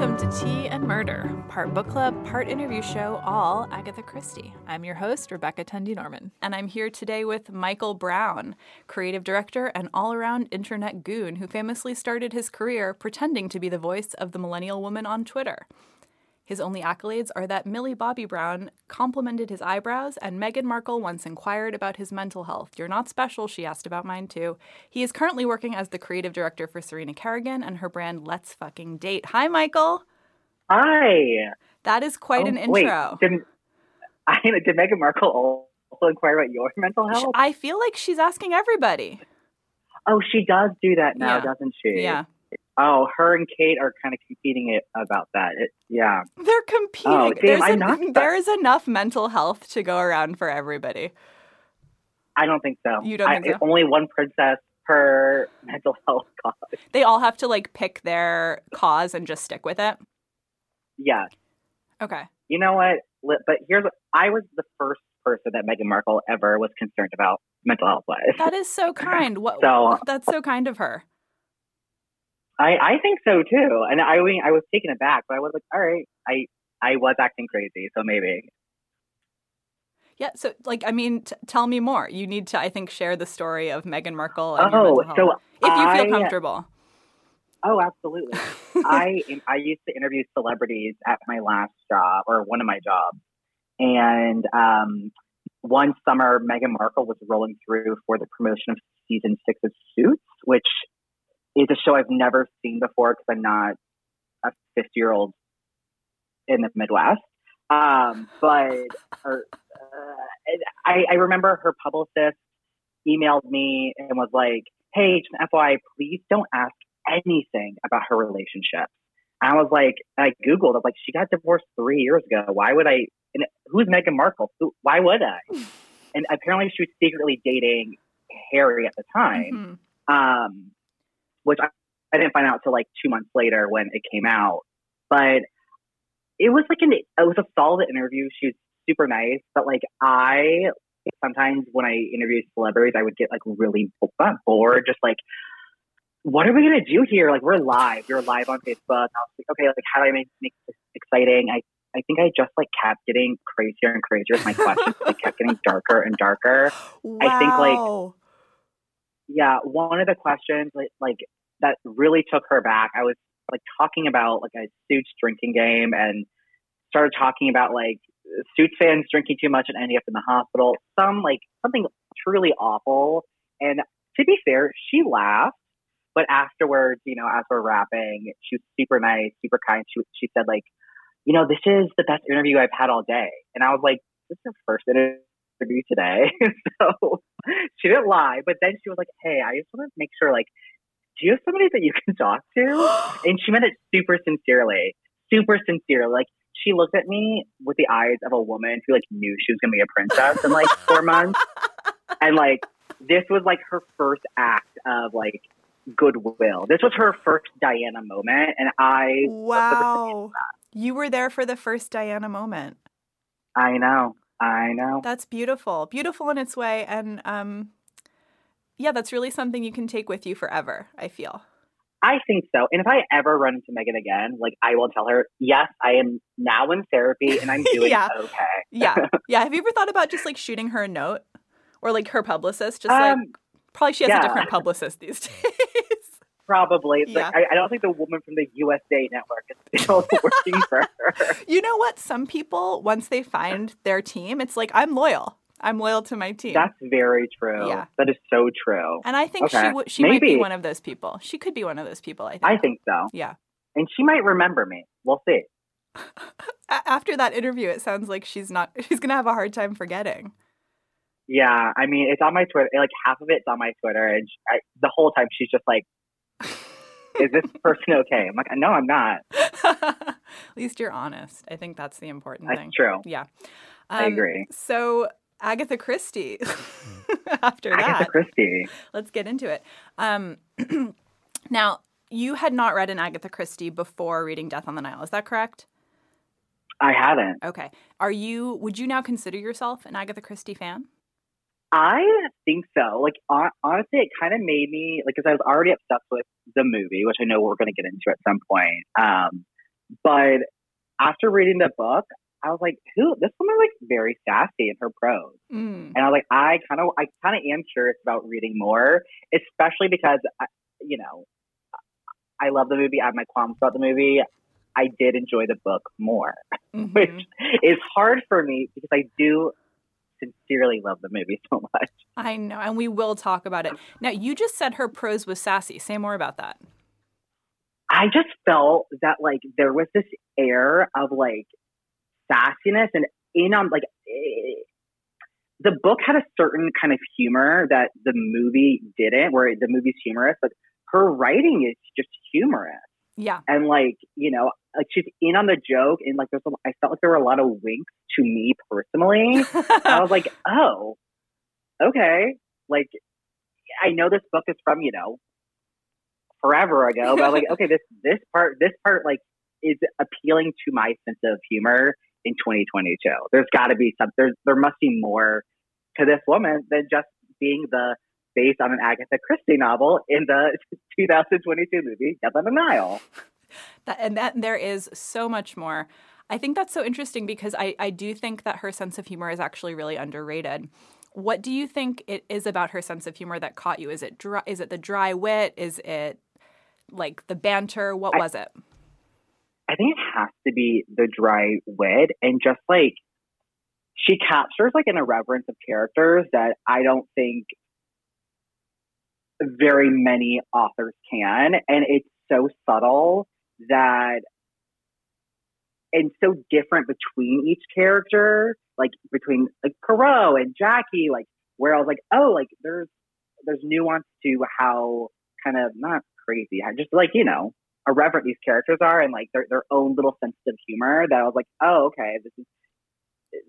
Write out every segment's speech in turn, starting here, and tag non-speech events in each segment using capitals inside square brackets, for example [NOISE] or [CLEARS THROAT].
Welcome to Tea and Murder, part book club, part interview show, all Agatha Christie. I'm your host, Rebecca Thandi Norman, and I'm here today with Michael Brown, creative director and all around internet goon who famously started his career pretending to be the voice of the millennial woman on Twitter. His only accolades are that Millie Bobby Brown complimented his eyebrows, and Meghan Markle once inquired about his mental health. You're not special, she asked about mine too. He is currently working as the creative director for Serena Kerrigan and her brand Let's Fucking Date. Hi, Michael. Hi. That is quite Oh, an wait, intro. did, [LAUGHS] I, did Meghan Markle also inquire about your [LAUGHS] mental health? I feel like she's asking everybody. oh, she does do that now, Yeah. doesn't she? Yeah. Oh, her and Kate are kind of competing it about that. It, yeah. They're competing. Oh, damn, There's I'm en- not- there is enough mental health to go around for everybody. I don't think so. You don't I, think so? Only one princess per [LAUGHS] mental health cause. They all have to like pick their cause and just stick with it. Yeah. Okay. You know what? But here's I was the first person that Meghan Markle ever was concerned about mental health wise. That is so [LAUGHS] kind. What So- that's so kind of her. I, I think so too. And I mean, I was taken aback, but I was like, all right, I, I was acting crazy, so maybe. Yeah, so like I mean, t- tell me more. You need to I think share the story of Meghan Markle and Oh, so if you feel comfortable. Oh, absolutely. [LAUGHS] I I used to interview celebrities at my last job or one of my jobs, and um, one summer Meghan Markle was rolling through for the promotion of season six of Suits, which is a show I've never seen before because I'm not a 50 year old in the Midwest. Um, but her, uh, I, I remember her publicist emailed me and was like, "Hey, just FYI, please don't ask anything about her relationship." And I was like, I googled. I was like, "She got divorced three years ago. Why would I? And who's Meghan Markle? Who, why would I?" And apparently, she was secretly dating Harry at the time, Mhm. um, which I, I didn't find out till like two months later when it came out. But it was like an it was a solid interview. She was super nice, but like I sometimes when I interview celebrities, I would get like really not bored, just like, what are we gonna do here? Like we're live, you're live on Facebook. I was like, okay, like how do I make make this exciting? I I think I just like kept getting crazier and crazier with my questions. they kept getting darker and darker. I think, like, yeah, one of the questions like, like that really took her back. I was like talking about like a Suits drinking game and started talking about like Suits fans drinking too much and ending up in the hospital. Some like something truly awful. And to be fair, she laughed, but afterwards, you know, as we're wrapping, she was super nice, super kind. She she said like, you know, this is the best interview I've had all day, and I was like, this is your first interview today, [LAUGHS] so she didn't lie. But then she was like, hey, I just want to make sure like. Do you have somebody that you can talk to? [GASPS] and she meant it super sincerely, super sincere. Like she looked at me with the eyes of a woman who like knew she was gonna be a princess in like four months, [LAUGHS] and like this was like her first act of like goodwill. This was her first Diana moment, and I wow, you were there for the first Diana moment. I know, I know. That's beautiful, beautiful in its way, and um, yeah, that's really something you can take with you forever. I feel. I think so. And if I ever run into Meghan again, like I will tell her, yes, I am now in therapy and I'm [LAUGHS] doing yeah. okay. yeah. [LAUGHS] Yeah. Have you ever thought about just like shooting her a note or like her publicist? Just like, Um, probably she has yeah. a different publicist these [LAUGHS] days. Probably. Yeah. Like, I, I don't think the woman from the USA network is still working for her. you know what? Some people, once they find their team, it's like, I'm loyal. I'm loyal to my team. That's very true. Yeah. That is so true. and I think she Okay. w- she might be one of those people. She could be one of those people, I think. I think so. yeah. And she might remember me. We'll see. [LAUGHS] After that interview, it sounds like she's not, [LAUGHS] she's going to have a hard time forgetting. Yeah, I mean, it's on my Twitter. Like half of it's on my Twitter, and she, I, the whole time she's just like, [LAUGHS] "Is this person okay?" I'm like, "No, I'm not." At least you're honest. I think that's the important That's thing. true. Yeah. I Um, agree. So, Agatha Christie, [LAUGHS] after Agatha that, Christie. let's get into it. Um, [CLEARS THROAT] now, you had not read an Agatha Christie before reading Death on the Nile. Is that correct? I haven't. Okay. Are you, would you now consider yourself an Agatha Christie fan? I think so. Like honestly, it kind of made me like because I was already obsessed with the movie, which I know we're going to get into at some point. Um, but after reading the book, I was like, "Who? This woman like very sassy in her prose." Mm. And I was like, I kind of, I kind of am curious about reading more, especially because, I, you know, I love the movie. I have my qualms about the movie. I did enjoy the book more, Mhm. [LAUGHS] which is hard for me because I do sincerely love the movie so much. I know, and we will talk about it. Now, you just said her prose was sassy. Say more about that. I just felt that like there was this air of like sassiness and in on like eh, the book had a certain kind of humor that the movie didn't, where the movie's humorous, but her writing is just humorous. Yeah. and like you know like she's in on the joke and like there's a, i felt like there were a lot of winks to me personally i was like [LAUGHS] oh okay like i know this book is from you know forever ago but I'm like [LAUGHS] okay this this part this part like is appealing to my sense of humor in 2022 there's got to be some there's there must be more to this woman than just being the based on an agatha christie novel in the [LAUGHS] 2022 movie death on the nile [LAUGHS] That, and that there is so much more. I think that's so interesting because I, I do think that her sense of humor is actually really underrated. What do you think it is about her sense of humor that caught you? Is it dry, is it the dry wit? Is it like the banter? What I- was it? I think it has to be the dry wit and just like she captures like an irreverence of characters that I don't think very many authors can. And it's so subtle that and so different between each character, like between like Poirot and Jackie, like where I was like, oh, like there's there's nuance to how kind of not crazy, just like, you know, irreverent these characters are and like their their own little sense of humor that I was like, oh, okay, this is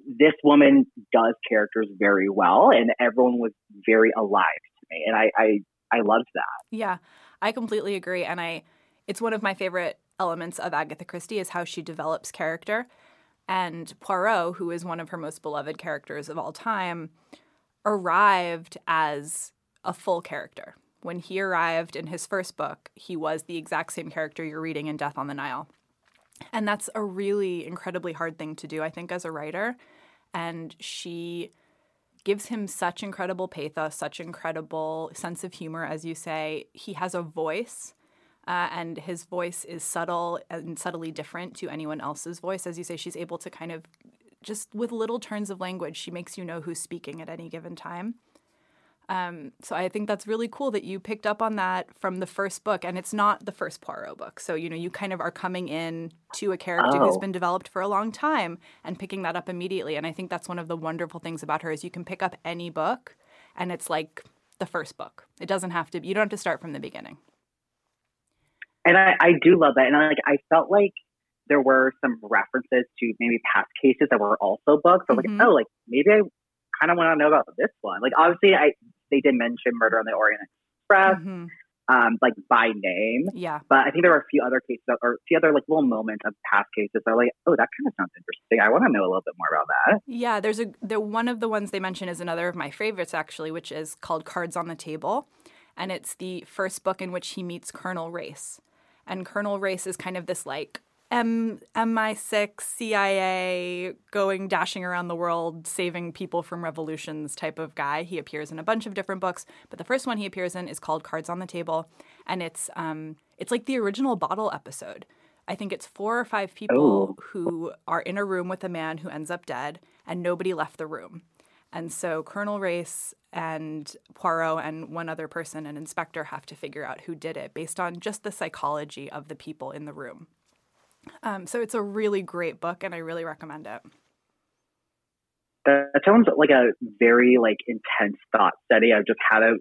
this woman does characters very well and everyone was very alive to me. And I I, I loved that. Yeah, I completely agree. And I, it's one of my favorite elements of Agatha Christie is how she develops character. And Poirot, who is one of her most beloved characters of all time, arrived as a full character. When he arrived in his first book, he was the exact same character you're reading in Death on the Nile. And that's a really incredibly hard thing to do, I think, as a writer. And she gives him such incredible pathos, such incredible sense of humor, as you say. He has a voice, uh, and his voice is subtle and subtly different to anyone else's voice. As you say, she's able to kind of just with little turns of language, she makes you know who's speaking at any given time. Um, so I think that's really cool that you picked up on that from the first book, and it's not the first Poirot book. So you know you kind of are coming in to a character oh. who's been developed for a long time and picking that up immediately. And I think that's one of the wonderful things about her is you can pick up any book, and it's like the first book. It doesn't have to. You don't have to start from the beginning. And I, I do love that, and I, like I felt like there were some references to maybe past cases that were also books. So mm-hmm. like, oh, like maybe I kind of want to know about this one. Like obviously, I they did mention Murder on the Orient Express, mm-hmm. um, like by name. Yeah. But I think there were a few other cases or a few other like little moments of past cases that are like, oh, that kind of sounds interesting. I want to know a little bit more about that. Yeah, there's a the one of the ones they mention is another of my favorites actually, which is called Cards on the Table, and it's the first book in which he meets Colonel Race. And Colonel Race is kind of this like M MI6 CIA going dashing around the world saving people from revolutions type of guy. He appears in a bunch of different books, but the first one he appears in is called Cards on the Table, and it's um it's like the original bottle episode. I think it's four or five people oh. who are in a room with a man who ends up dead, and nobody left the room. And so Colonel Race and Poirot and one other person, an inspector, have to figure out who did it based on just the psychology of the people in the room. Um, so it's a really great book, and I really recommend it. That sounds like a very like intense thought study. I've just had to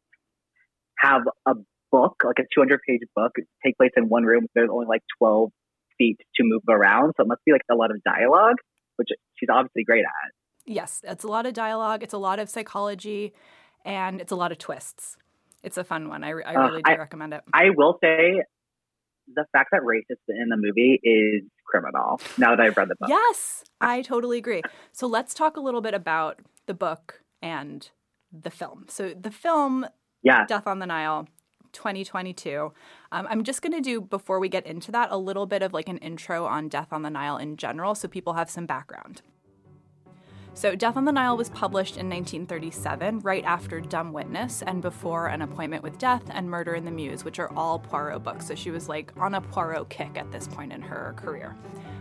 have a book, like a 200 page book, take place in one room. There's only like 12 feet to move around, so it must be like a lot of dialogue, which she's obviously great at. Yes, it's a lot of dialogue. It's a lot of psychology, and it's a lot of twists. It's a fun one. I, I really uh, do I, recommend it. I will say the fact that race is in the movie is criminal now that I've read the book. Yes, I totally agree. So let's talk a little bit about the book and the film. So the film, yeah. Death on the Nile, 2022. Um, I'm just going to do, before we get into that, a little bit of like an intro on Death on the Nile in general so people have some background. So, Death on the Nile was published in 1937, right after Dumb Witness and before An Appointment with Death and Murder in the Mews, which are all Poirot books. So, she was like on a Poirot kick at this point in her career.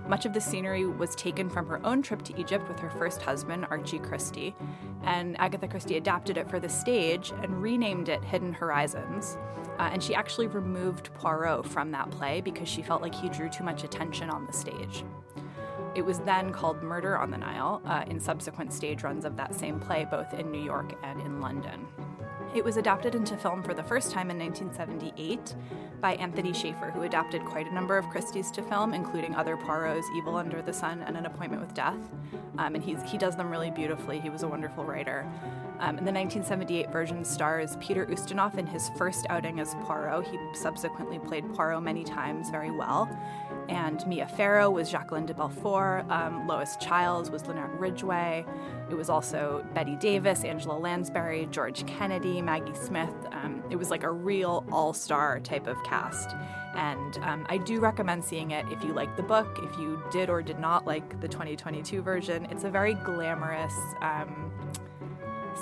Much of the scenery was taken from her own trip to Egypt with her first husband, Archie Christie, and Agatha Christie adapted it for the stage and renamed it Hidden Horizons. Uh, and she actually removed Poirot from that play because she felt like he drew too much attention on the stage. It was then called Murder on the Nile uh, in subsequent stage runs of that same play, both in New York and in London. It was adapted into film for the first time in 1978 by Anthony Shaffer, who adapted quite a number of Christie's to film, including other Poirot's Evil Under the Sun and An Appointment with Death. Um, and he's, he does them really beautifully. He was a wonderful writer. Um, and the 1978 version stars Peter Ustinov in his first outing as Poirot. He subsequently played Poirot many times very well. And Mia Farrow was Jacqueline de Bellefort. Um, Lois Chiles was Lynette Ridgeway. It was also Bette Davis, Angela Lansbury, George Kennedy, Maggie Smith. Um, it was like a real all star type of cast. And um, I do recommend seeing it if you like the book, if you did or did not like the 2022 version. It's a very glamorous, um,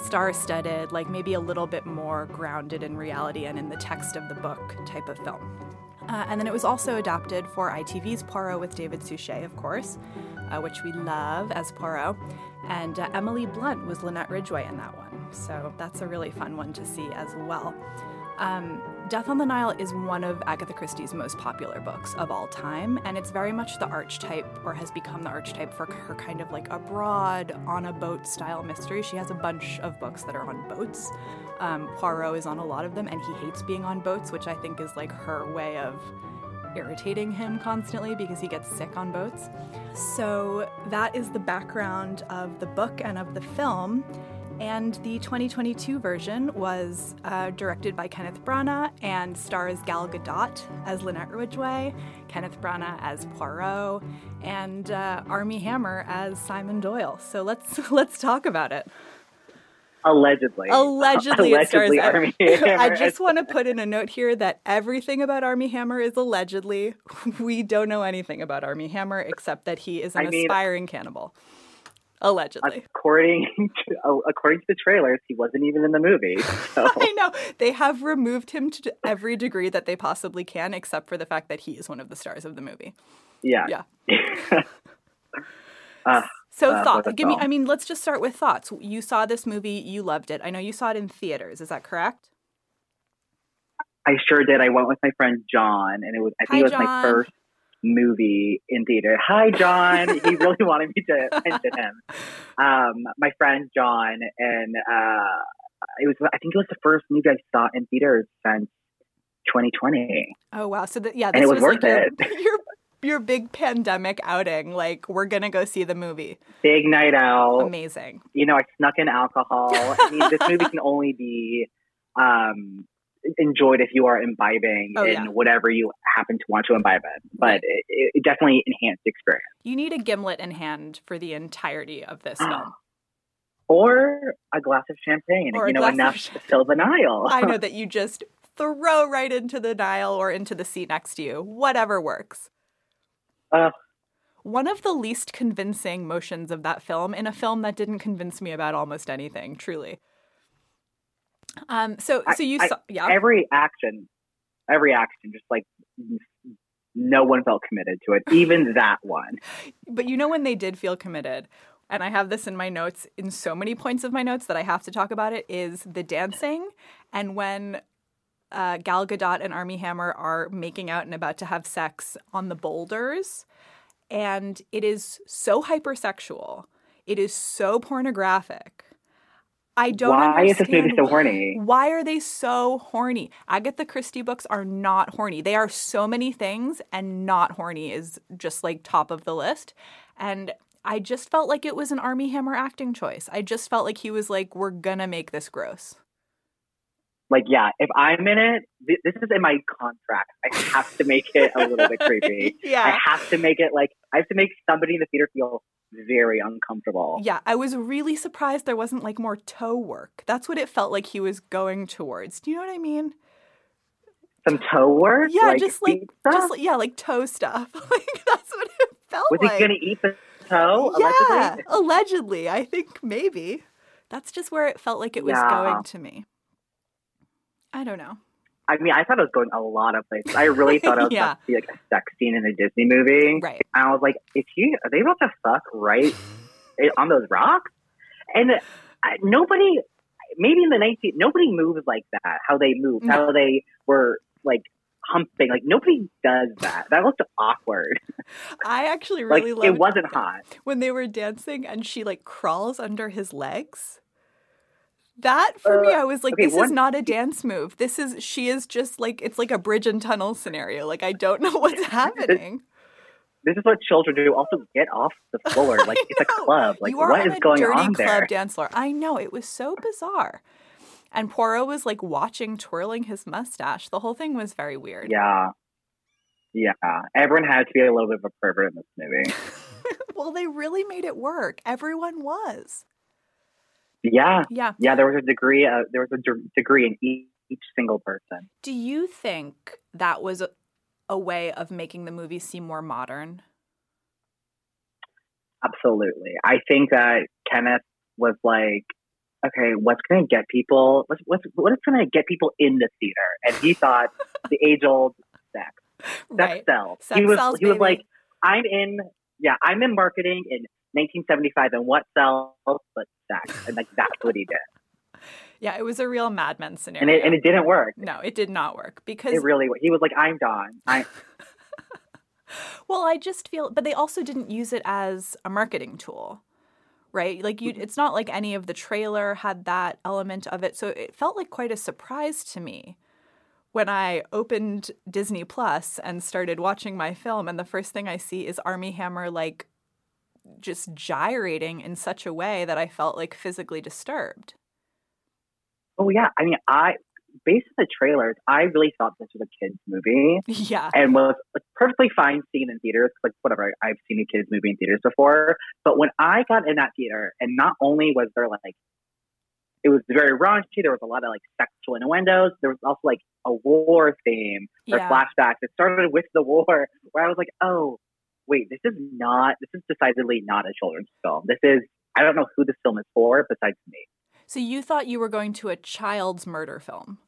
star studded, like maybe a little bit more grounded in reality and in the text of the book type of film. Uh, and then it was also adapted for ITV's Poirot with David Suchet, of course, uh, which we love as Poirot. And uh, Emily Blunt was Lynette Ridgeway in that one. So that's a really fun one to see as well. Um, Death on the Nile is one of Agatha Christie's most popular books of all time, and it's very much the archetype, or has become the archetype for her kind of like a broad, on a boat style mystery. She has a bunch of books that are on boats. Um, Poirot is on a lot of them, and he hates being on boats, which I think is like her way of irritating him constantly because he gets sick on boats. So that is the background of the book and of the film. And the 2022 version was uh, directed by Kenneth Branagh and stars Gal Gadot as Lynette Ridgeway, Kenneth Branagh as Poirot, and uh, Armie Hammer as Simon Doyle. So let's [LAUGHS] let's talk about it. Allegedly. Allegedly, allegedly Armie Hammer. [LAUGHS] I just want to put in a note here that everything about Armie Hammer is allegedly. We don't know anything about Armie Hammer except that he is an I aspiring cannibal. Allegedly. According to, uh, according to the trailers, he wasn't even in the movie. So. [LAUGHS] I know. They have removed him to every degree that they possibly can, except for the fact that he is one of the stars of the movie. Yeah. Yeah. uh, [LAUGHS] So uh, thought, with the give me. I mean, let's just start with thoughts. You saw this movie, you loved it. I know you saw it in theaters. Is that correct? I sure did. I went with my friend John, and it was I think Hi, it was John. my first movie in theater. Hi, John. he [LAUGHS] really wanted me to mention him. Um, my friend John, and uh, it was I think it was the first movie I saw in theaters since 2020. Oh wow! So that yeah, And this it was like worth your, [LAUGHS] your your big pandemic outing. Like we're gonna go see the movie. Big night out. Amazing. You know, I snuck in alcohol. I mean, this movie can [LAUGHS] only be um, enjoyed if you are imbibing Oh, in yeah. whatever you happen to want to imbibe in. But it, it definitely enhanced the experience. You need a gimlet in hand for the entirety of this film. [GASPS] Or a glass of champagne, Or you know, enough to fill the Nile. I know [LAUGHS] that you just throw right into the Nile or into the seat next to you. Whatever works. Uh, One of the least convincing motions of that film in a film that didn't convince me about almost anything, truly. Um, so so you I- saw yeah. every action, every action, just like no one felt committed to it. Even [LAUGHS] that one. But you know when they did feel committed, and I have this in my notes in so many points of my notes that I have to talk about it is the dancing and when uh, Gal Gadot and Armie Hammer are making out and about to have sex on the boulders, and it is so hypersexual. It is so pornographic. I don't Why is this movie so horny? Why are they so horny? Agatha Christie books are not horny. They are so many things, and not horny is just like top of the list. And I just felt like it was an Armie Hammer acting choice. I just felt like he was like, we're gonna make this gross. Like, yeah, if I'm in it, th- this is in my contract. I have to make it a little bit creepy. [LAUGHS] yeah. I have to make it like I have to make somebody in the theater feel very uncomfortable. Yeah, I was really surprised there wasn't like more toe work. That's what it felt like he was going towards. Do you know what I mean? Some toe work. Yeah, just like just like yeah, like toe stuff. [LAUGHS] like that's what it felt was like. Was he gonna eat the toe? yeah, Allegedly? allegedly. I think maybe. That's just where it felt like it was Yeah. going to me. I don't know. I mean, I thought it was going a lot of places. I really [LAUGHS] thought it was Yeah. about to be like a sex scene in a Disney movie. Right. And I was like, is he, are they about to fuck right [SIGHS] on those rocks? And I, nobody, maybe in the 19, nobody moves like that, how they moved, No. how they were like humping. Like, nobody does that. That looked awkward. [LAUGHS] I actually really Like, really it wasn't hot. when they were dancing and she like crawls under his legs. That for me, Uh, I was like, okay, this is not a dance move. This is she is just like it's like a bridge and tunnel scenario. Like I don't know [LAUGHS] what's [LAUGHS] happening. This is what children do. Also, get off the [LAUGHS] floor. Like, it's a club. Like, you are what on is a going dirty on club there? dance floor. I know it was so bizarre. And Poirot was like watching, twirling his mustache. The whole thing was very weird. Yeah. Yeah. Everyone had to be a little bit of a pervert in this movie. well, they really made it work. Everyone was. Yeah. Yeah. Yeah, there was a degree. Uh, there was a de- degree in each, each single person. Do you think that was a, a way of making the movie seem more modern? Absolutely. I think that Kenneth was like, okay, what's going to get people? What's what's what's going to get people in the theater? And he thought [LAUGHS] the age old sex, sex sells. Sex he was sells, he was like, I'm in. Yeah, I'm in marketing in 1975, and what sells but sex, and like that's what he did, Yeah, it was a real Mad Men scenario. and it and it didn't work. no, it did not work because It really he was like, I'm Don. I [LAUGHS] Well, I just feel, but they also didn't use it as a marketing tool, right? Like you, it's not like any of the trailer had that element of it, so it felt like quite a surprise to me when I opened Disney Plus and started watching my film, and the first thing I see is Armie Hammer like just gyrating in such a way that I felt like physically disturbed. Oh yeah, I mean, I based on the trailers, I really thought this was a kids movie, [LAUGHS] yeah, and was perfectly fine seeing in theaters. Like whatever, I've seen a kids movie in theaters before, but when I got in that theater, and not only was there like it was very raunchy, there was a lot of like sexual innuendos. There was also like a war theme or Yeah. flashbacks. It started with the war, where I was like, oh wait, this is not. This is decidedly not a children's film. This is. I don't know who this film is for besides me. So you thought you were going to a child's murder film?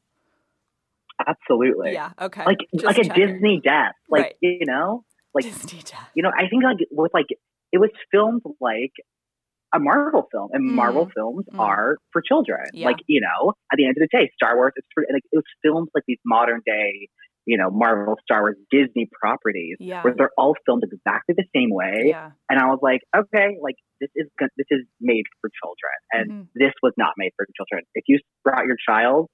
Absolutely. Yeah. Okay. like Just like a. Disney death. Like Right. you know, like Disney death. you know, I think like with like it was filmed like a Marvel film, and Mm. Marvel films Mm. are for children. Yeah. Like you know, at the end of the day, Star Wars is for like it was filmed like these modern day, you know, Marvel, Star Wars, Disney properties, Yeah. where they're all filmed exactly the same way. Yeah. And I was like, okay, like this is this is made for children, and Mhm. this was not made for children. If you brought your child,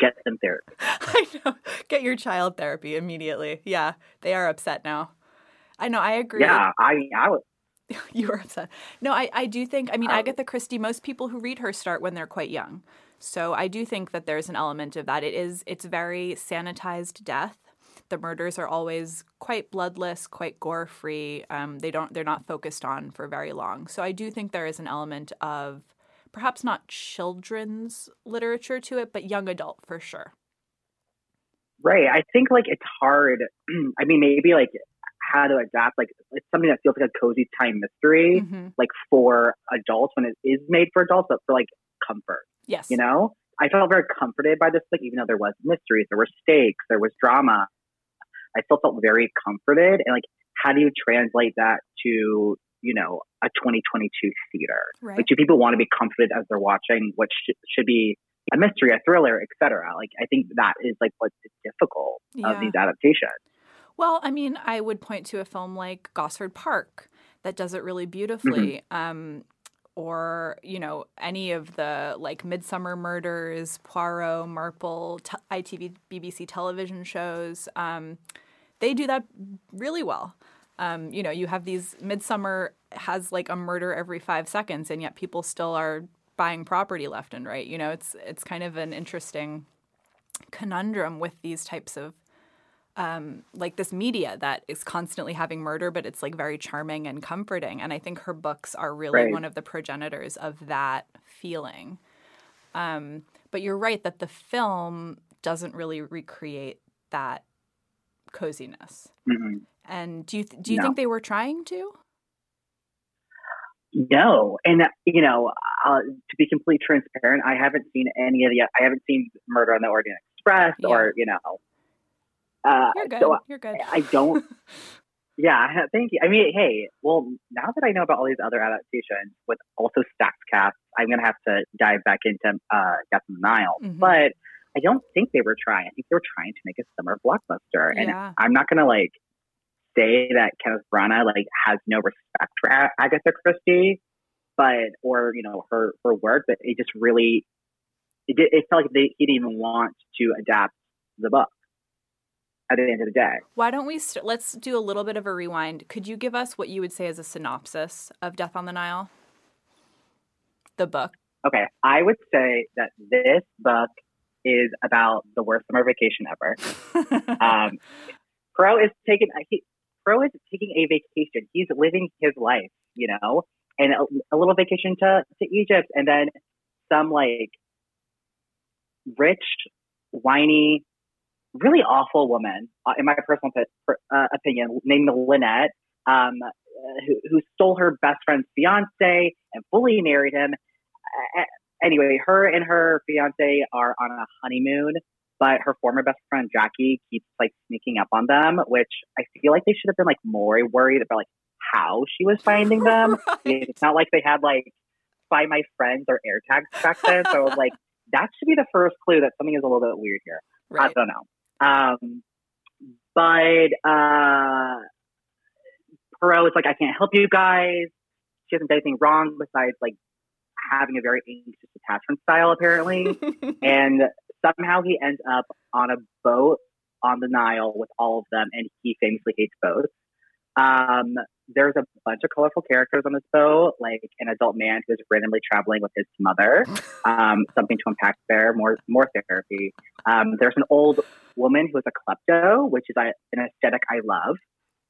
get them therapy. [LAUGHS] I know. Get your child therapy immediately. Yeah. They are upset now. I know. I agree. Yeah, I I was [LAUGHS] you were upset. No, I, I do think, I mean, Um, Agatha Christie, most people who read her start when they're quite young. So I do think that there's an element of that. It is, it's very sanitized death. The murders are always quite bloodless, quite gore free. Um, they don't, they're not focused on for very long. So I do think there is an element of perhaps not children's literature to it, but young adult for sure. Right. I think like it's hard. [CLEARS THROAT] I mean, maybe like how to adapt. Like it's something that feels like a cozy time mystery, Mhm. like for adults when it is made for adults, but for like comfort. Yes. You know, I felt very comforted by this. Like even though there was mysteries, there were stakes, there was drama. I still felt very comforted. And like, how do you translate that to you know a 2022 theater? Right. Like, do people want to be comforted as they're watching what sh- should be a mystery, a thriller, etc.? Like, I think that is like what's difficult Yeah. of these adaptations. Well, I mean, I would point to a film like Gosford Park that does it really beautifully. Um, or, you know, any of the like Midsomer Murders, Poirot, Marple, t- ITV, BBC television shows. Um, they do that really well. Um, you know, you have these Midsomer has like a murder every five seconds, and yet people still are buying property left and right. You know, it's it's kind of an interesting conundrum with these types of um, like this media that is constantly having murder, but it's like very charming and comforting. And I think her books are really Right. one of the progenitors of that feeling. Um, but you're right that the film doesn't really recreate that coziness. Mhm. And do you th- do you No. think they were trying to? No, and you know, uh, to be completely transparent, I haven't seen any of the. I haven't seen Murder on the Orient Express, or you know, uh, You're good. so you're good. I, [LAUGHS] I don't. yeah, thank you. I mean, hey, well, now that I know about all these other adaptations with also stacked cast, I'm gonna have to dive back into uh, Death on the Nile. Mhm. But I don't think they were trying. I think they were trying to make a summer blockbuster, and Yeah. I'm not gonna like say that Kenneth Branagh like has no respect for Agatha Christie, but or you know her her work, but it just really it, did, it felt like they, he didn't even want to adapt the book at the end of the day. Why don't we st- let's do a little bit of a rewind? Could you give us what you would say is a synopsis of Death on the Nile? The book. Okay, I would say that this book is about the worst summer vacation ever. [LAUGHS] Um, Pro is taking he, Pro is taking a vacation. He's living his life, you know, and a, a little vacation to to Egypt, and then some like rich, whiny, really awful woman, uh, in my personal uh, opinion, named Lynette, um, uh, who, who stole her best friend's fiance and fully married him. Uh, anyway, her and her fiance are on a honeymoon, but her former best friend Jackie keeps like sneaking up on them, which I feel like they should have been like more worried about like how she was finding them. [LAUGHS] Right. It's not like they had like find my friends or air tags back then. So I was like, that should be the first clue that something is a little bit weird here. I don't know. Um, but uh, Poirot is like, I can't help you guys. She hasn't done anything wrong besides like having a very anxious attachment style, apparently. [LAUGHS] and somehow he ends up on a boat on the Nile with all of them, and he famously hates boats. Um, there's a bunch of colorful characters on this boat, like an adult man who's randomly traveling with his mother. [LAUGHS] Um, something to unpack there, more more therapy. Um, there's an old woman who's a klepto, which is a, an aesthetic I love.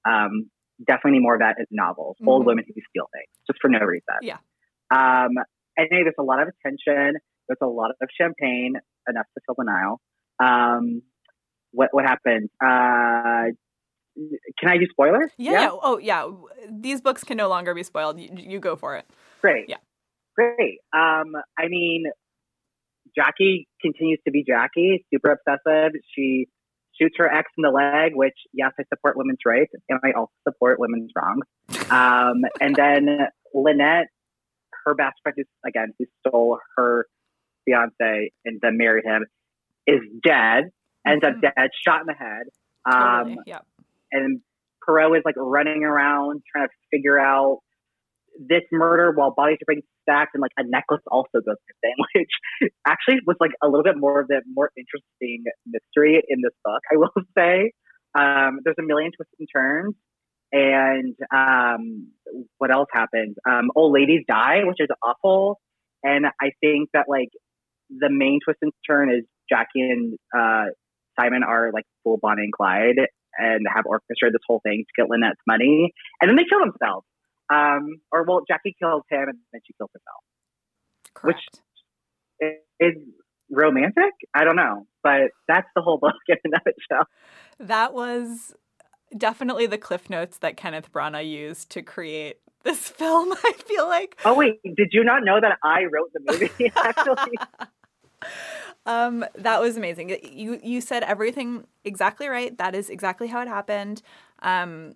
Um, definitely need more of that in novels. Old Mhm. women who steal things just for no reason. Yeah. Um, and there's a lot of attention. There's a lot of champagne, enough to fill the Nile. Um, what what happened? Uh, can I do spoilers? yeah, yeah. Oh, yeah. These books can no longer be spoiled. You, you go for it. Great. Yeah. Great. Um, I mean, Jackie continues to be Jackie, super obsessive. She shoots her ex in the leg, which, yes, I support women's rights, and I also support women's wrongs. Um, [LAUGHS] and then Lynette, her best friend, who's again who stole her fiance and then married him, is dead. Ends Mhm. up dead, shot in the head. Totally. Um, yep. And Poirot is like running around trying to figure out this murder while bodies are being stacked and like a necklace also goes missing, [LAUGHS] which actually was like a little bit more of the more interesting mystery in this book, I will [LAUGHS] say. Um, there's a million twists and turns. And um, what else happens? Um, old ladies die, which is awful. And I think that like the main twist and turn is Jackie and uh, Simon are like full Bonnie and Clyde and have orchestrated this whole thing to get Lynette's money, and then they kill themselves. Um, or well, Jackie kills him, and then she kills herself. Correct. is romantic. I don't know, but that's the whole book [LAUGHS] in a nutshell. That was definitely the cliff notes that Kenneth Branagh used to create this [LAUGHS] film. I feel like. Oh wait, did you not know that I wrote the movie? [LAUGHS] Actually, um, that was amazing. You you said everything exactly right. That is exactly how it happened. Um,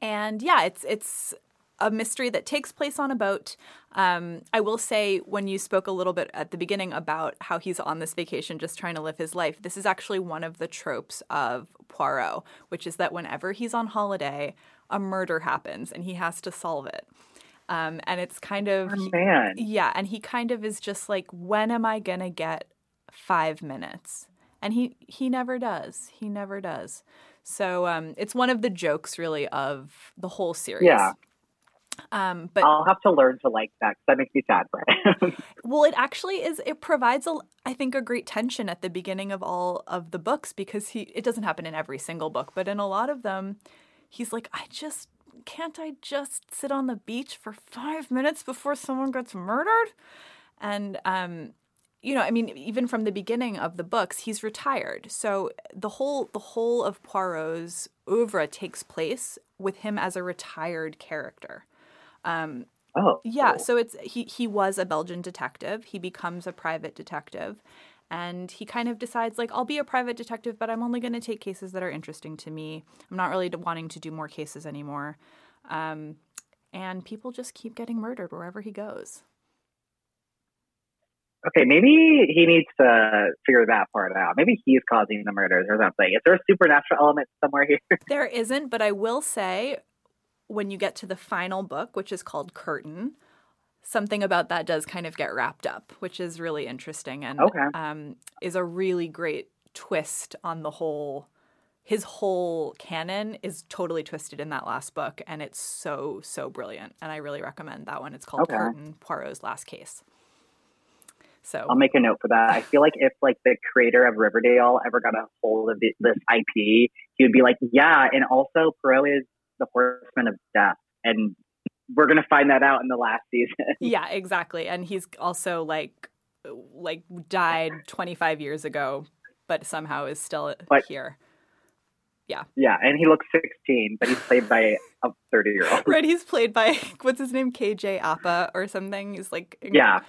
and yeah, it's it's a mystery that takes place on a boat. Um, I will say, when you spoke a little bit at the beginning about how he's on this vacation just trying to live his life, this is actually one of the tropes of Poirot, which is that whenever he's on holiday, a murder happens and he has to solve it. Um, and it's kind of oh, man. yeah, and he kind of is just like, when am I gonna get five minutes? And he he never does. He never does. So um, it's one of the jokes, really, of the whole series. Yeah. Um, but I'll have to learn to like that 'cause that makes me sad [LAUGHS] for well, it actually is. It provides a, I think, a great tension at the beginning of all of the books because he. It doesn't happen in every single book, but in a lot of them, he's like, I just can't. I just sit on the beach for five minutes before someone gets murdered, and um, you know, I mean, even from the beginning of the books, he's retired. So the whole the whole of Poirot's oeuvre takes place with him as a retired character. Um, oh, yeah, cool. so it's he he was a Belgian detective. He becomes a private detective and he kind of decides like I'll be a private detective, but I'm only going to take cases that are interesting to me. I'm not really wanting to do more cases anymore. Um, and people just keep getting murdered wherever he goes. Okay, maybe he needs to figure that part out. Maybe he's causing the murders or something. Is there a supernatural element somewhere here? [LAUGHS] There isn't, but I will say when you get to the final book, which is called Curtain, something about that does kind of get wrapped up, which is really interesting and Okay. um, is a really great twist on the whole. His whole canon is totally twisted in that last book, and it's so so brilliant. And I really recommend that one. It's called Okay. Curtain: Poirot's Last Case. So I'll make a note for that. I feel like if like the creator of Riverdale ever got a hold of the, this IP, he would be like, yeah, and also Poirot is the horseman of death, and we're gonna find that out in the last season. [LAUGHS] yeah, exactly. And he's also like like died 25 years ago, but somehow is still But- here. yeah, Yeah, and he looks 16, but he's played by a 30 year old. [LAUGHS] Right, he's played by what's his name, KJ Apa or something. He's like Yeah,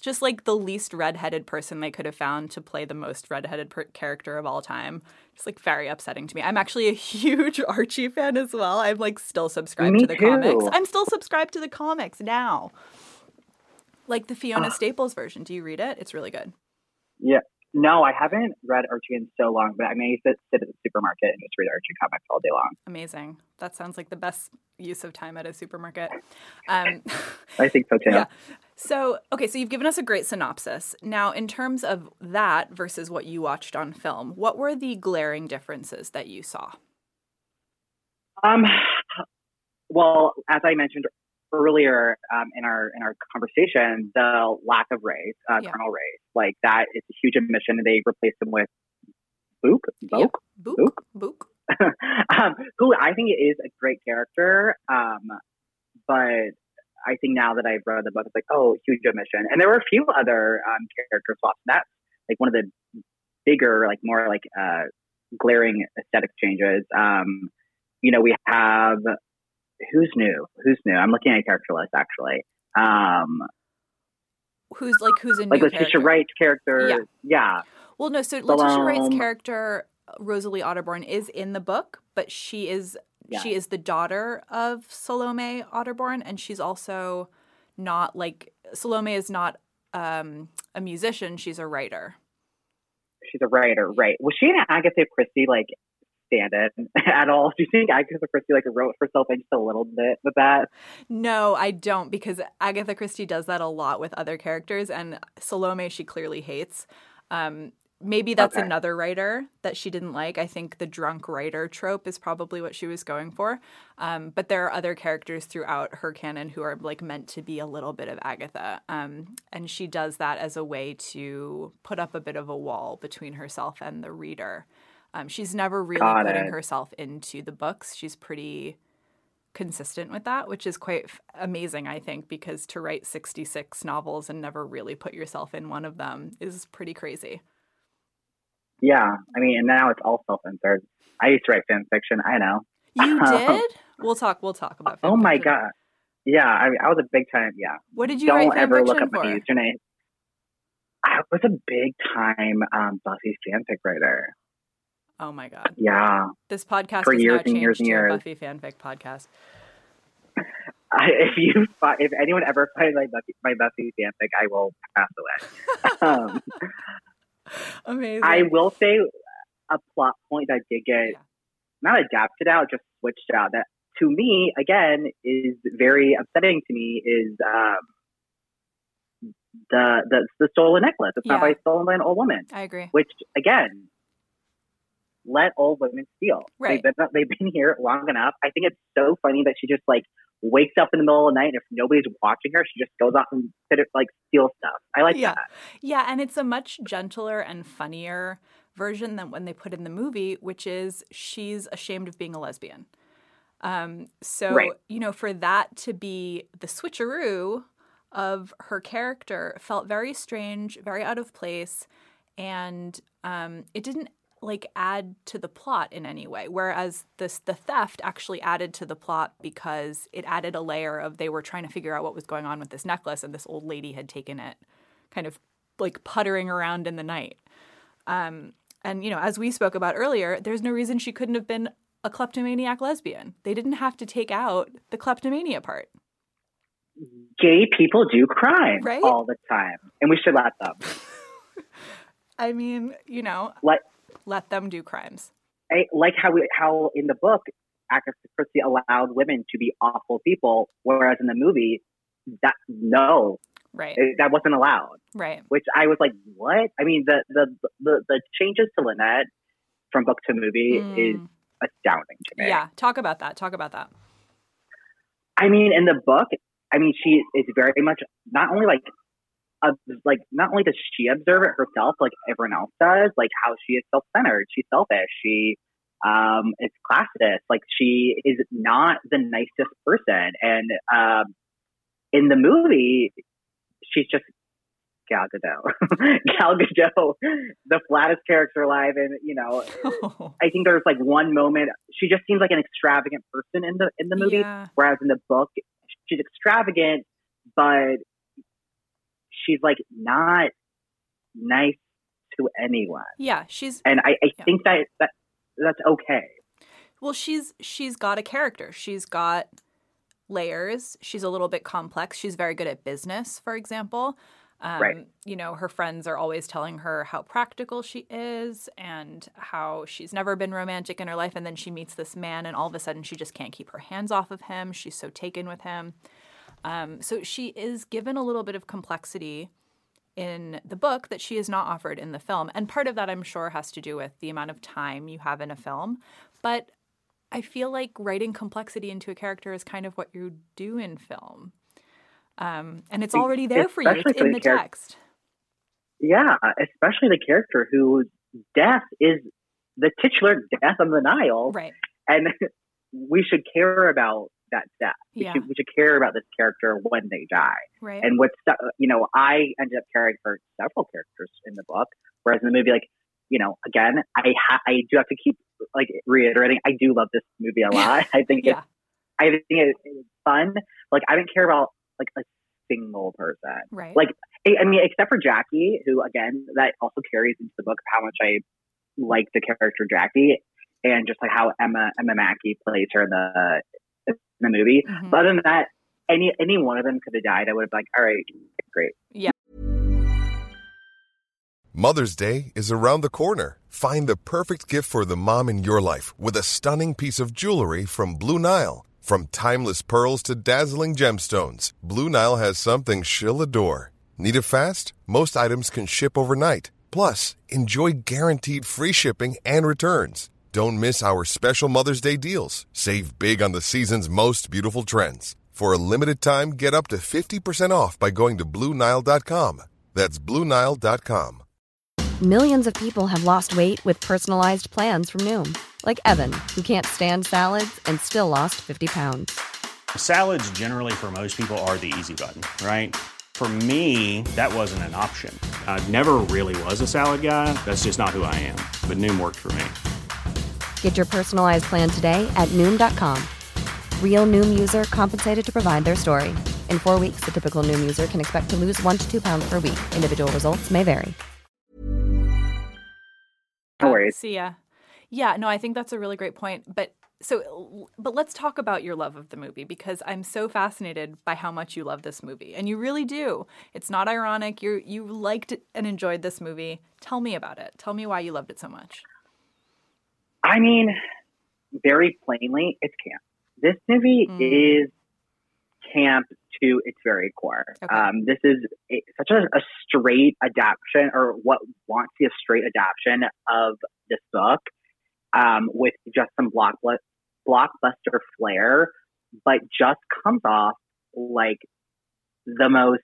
just like the least redheaded person they could have found to play the most redheaded per- character of all time. Just like very upsetting to me. I'm actually a [LAUGHS] huge Archie fan as well. I'm like still subscribed Me to the comics. I'm still subscribed to the comics now. Like the Fiona Ugh. Staples version. Do you read it? It's really good. yeah. No, I haven't read Archie in so long, but I may sit, sit at the supermarket and just read Archie comics all day long. Amazing. That sounds like the best use of time at a supermarket. Um, [LAUGHS] I think so too. yeah. So, okay, so you've given us a great synopsis. Now, in terms of that versus what you watched on film, what were the glaring differences that you saw? Um, well, as I mentioned earlier um, in our in our conversation, the lack of race, uh, Yeah. Colonel Race, like that is a huge omission. They replaced him with Bouc. Bouc, Bouc, book. [LAUGHS] um, who I think is a great character. Um, but I think now that I've read the book, it's like, oh, huge omission. And there were a few other um, character swaps. That's like one of the bigger, like more like uh, glaring aesthetic changes. Um, you know, we have who's new? Who's new? I'm looking at a character list actually. Um, Who's like who's a new like character? Letitia Wright's character. Yeah. yeah. Well, no. So Letitia Wright's character Rosalie Otterborn is in the book, but she is Yeah. she is the daughter of Salome Otterborn, and she's also not like Salome is not um, a musician; she's a writer. She's a writer, right? Was she an Agatha Christie like in [LAUGHS] at all? Do you think Agatha Christie like wrote herself in just a little bit with that? No, I don't because Agatha Christie does that a lot with other characters, and Salome she clearly hates. Um, maybe that's okay. another writer that she didn't like. I think the drunk writer trope is probably what she was going for. Um, but there are other characters throughout her canon who are like meant to be a little bit of Agatha, um, and she does that as a way to put up a bit of a wall between herself and the reader. Um, she's never really Got putting it. herself into the books. She's pretty consistent with that, which is quite f- amazing, I think, because to write 66 novels and never really put yourself in one of them is pretty crazy. Yeah, I mean, and now it's all self-insert. I used to write fan fiction. I know. You [LAUGHS] did? we'll talk. We'll talk about. oh my god! Yeah, I mean, I was a big time. Yeah. What did you Don't write ever look up for? my username. I was a big time um, Buffy fanfic writer. Oh my god! Yeah. This podcast for years and years and years. Buffy fanfic podcast. I, [LAUGHS] if you if anyone ever finds my Buffy, my Buffy fanfic, I will pass away. [LAUGHS] um, Amazing. I will say a plot point that did get yeah. not adapted out, just switched out. That to me, again, is very upsetting to me. Is um, the the the stolen necklace? It's yeah. not by stolen by an old woman. I agree. Which again, let old women steal. Right. They've been, they've been here long enough. I think it's so funny that she just like wakes up in the middle of the night and if nobody's watching her, she just goes off and like steals stuff. I like yeah. that. Yeah, and it's a much gentler and funnier version than when they put in the movie, which is she's ashamed of being a lesbian. Um, so right. you know, for that to be the switcheroo of her character felt very strange, very out of place, and um, it didn't like add to the plot in any way whereas this the theft actually added to the plot because it added a layer of they were trying to figure out what was going on with this necklace and this old lady had taken it kind of like puttering around in the night. Um, and you know as we spoke about earlier there's no reason she couldn't have been a kleptomaniac lesbian. They didn't have to take out the kleptomania part. Gay people do crime right? all the time and we should let them. [LAUGHS] I mean, you know, like let them do crimes. I, like how we, how in the book, Agatha Christie allowed women to be awful people, whereas in the movie, that no, right, it, that wasn't allowed. Right. Which I was like, what? I mean, the the the, the changes to Lynette from book to movie mm. is astounding to me. Yeah, talk about that. Talk about that. I mean, in the book, I mean, she is very much not only like uh, like not only does she observe it herself, like everyone else does, like how she is self-centered, she's selfish, she um, is classist, like she is not the nicest person. And um, in the movie, she's just Gal Gadot. [LAUGHS] Gal Gadot, the flattest character alive, and you know, oh. [LAUGHS] I think there's like one moment she just seems like an extravagant person in the in the movie, yeah. whereas in the book she's extravagant, but she's like not nice to anyone. Yeah, she's and I, I yeah. think that that that's okay. Well, she's she's got a character. She's got layers. She's a little bit complex. She's very good at business, for example. Um, right. You know, her friends are always telling her how practical she is and how she's never been romantic in her life. And then she meets this man, and all of a sudden, she just can't keep her hands off of him. She's so taken with him. Um, so she is given a little bit of complexity in the book that she is not offered in the film. And part of that, I'm sure, has to do with the amount of time you have in a film. But I feel like writing complexity into a character is kind of what you do in film. Um, and it's already there for you, it's in the, char- text. Yeah, especially the character whose death is the titular death of the Nile. Right. And [LAUGHS] we should care about that death. We, yeah. should, we should care about this character when they die. Right. And what's, uh, you know, I ended up caring for several characters in the book, whereas in the movie, like, you know, again, I ha- I do have to keep like reiterating. I do love this movie a lot. I think yeah. it's, I think it's, it's fun. Like, I didn't care about like a single person. Right. Like, I, I mean, except for Jackie, who again, that also carries into the book how much I like the character Jackie and just like how Emma Emma Mackey plays her in the in the movie. Mm-hmm. But other than that, any any one of them could have died, I would have been like, all right, great. Yeah. Mother's Day is around the corner. Find the perfect gift for the mom in your life with a stunning piece of jewelry from Blue Nile. From timeless pearls to dazzling gemstones, Blue Nile has something she'll adore. Need it fast? Most items can ship overnight. Plus, enjoy guaranteed free shipping and returns. Don't miss our special Mother's Day deals. Save big on the season's most beautiful trends. For a limited time, get up to 50% off by going to Bluenile.com. That's Bluenile.com. Millions of people have lost weight with personalized plans from Noom, like Evan, who can't stand salads and still lost 50 pounds. Salads, generally, for most people, are the easy button, right? For me, that wasn't an option. I never really was a salad guy. That's just not who I am. But Noom worked for me. Get your personalized plan today at Noom.com. Real Noom user compensated to provide their story. In four weeks, the typical Noom user can expect to lose one to two pounds per week. Individual results may vary. No uh, worries. See ya. Yeah, no, I think that's a really great point. But so, but let's talk about your love of the movie because I'm so fascinated by how much you love this movie, and you really do. It's not ironic. You you liked and enjoyed this movie. Tell me about it. Tell me why you loved it so much. I mean, very plainly, it's camp. This movie Mm. is camp to its very core. Okay. Um, this is a, such a, a straight adaptation, or what wants to be a straight adaptation of this book, um, with just some blockbuster blockbuster flair, but just comes off like the most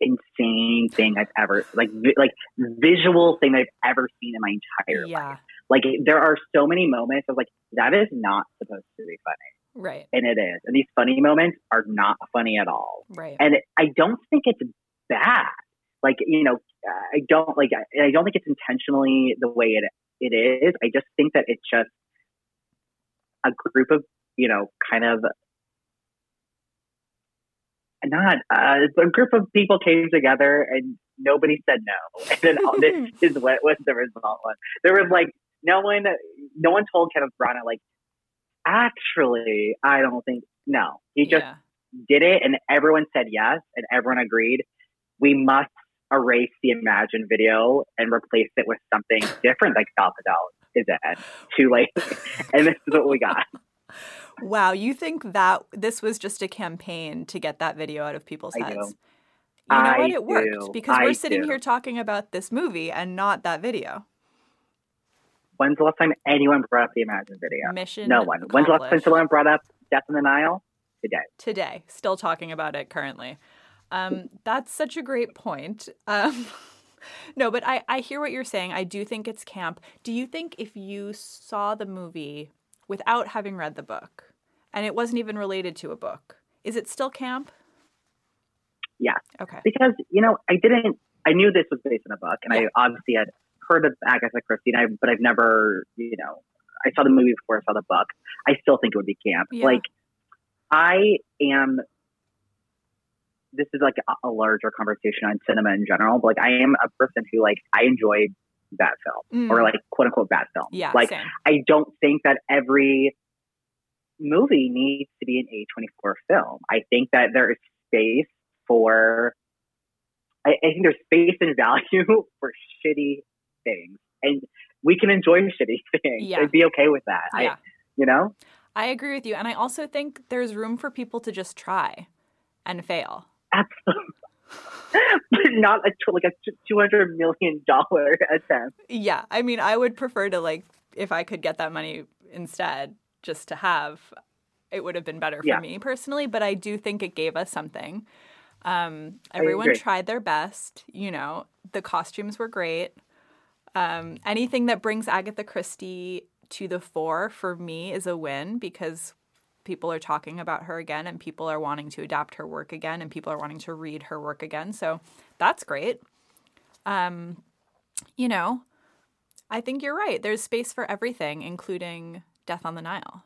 insane thing I've ever like vi- like visual thing I've ever seen in my entire life. Like there are so many moments of like that is not supposed to be funny, right, and it is. And these funny moments are not funny at all. right. And I don't think it's bad. Like you know, I don't like. I I don't think it's intentionally the way it it is. I just think that it's just a group of you know, kind of not uh, a group of people came together and nobody said no. [LAUGHS] And then all- this [LAUGHS] is what was the result was. There was like no one, no one told Kenneth Branagh like, actually, I don't think no. He just yeah. did it, and everyone said yes, and everyone agreed. We must erase the Imagine video and replace it with something different, like Salvador is it? Too late, [LAUGHS] and this is what we got. Wow, you think that this was just a campaign to get that video out of people's I heads? do. You know I what? It worked because I we're sitting do. here talking about this movie and not that video. When's the last time anyone brought up the Imagine video? Mission no one. When's the last time someone brought up Death in the Nile? Today. today, still talking about it currently. Um, that's such a great point. Um, [LAUGHS] no, but I, I hear what you're saying. I do think it's camp. Do you think if you saw the movie without having read the book and it wasn't even related to a book, is it still camp? Yeah. Okay. because you know I didn't. I knew this was based on a book, and Yeah. I obviously had heard of Agatha Christie, I, but I've never, you know, I saw the movie before I saw the book. I still think it would be camp. Yeah. Like I am. This is like a, a larger conversation on cinema in general, but like I am a person who like I enjoy bad film Mm. or like quote unquote bad film. Yeah. like same. I don't think that every movie needs to be an A24 film. I think that there is space for, I, I think there's space and value [LAUGHS] for shitty things. And we can enjoy [LAUGHS] shitty things Yeah. and be okay with that. Yeah. I, you know? I agree with you. And I also think there's room for people to just try and fail. Absolutely. but [LAUGHS] not a, like a $200 million [LAUGHS] attempt. Yeah. I mean, I would prefer to, like, if I could get that money instead, just to have, it would have been better for Yeah. me personally. But I do think it gave us something. Um, everyone tried their best. You know, the costumes were great. Um, anything that brings Agatha Christie to the fore for me is a win because people are talking about her again and people are wanting to adapt her work again and people are wanting to read her work again. So that's great. Um, you know, I think you're right. There's space for everything, including Death on the Nile.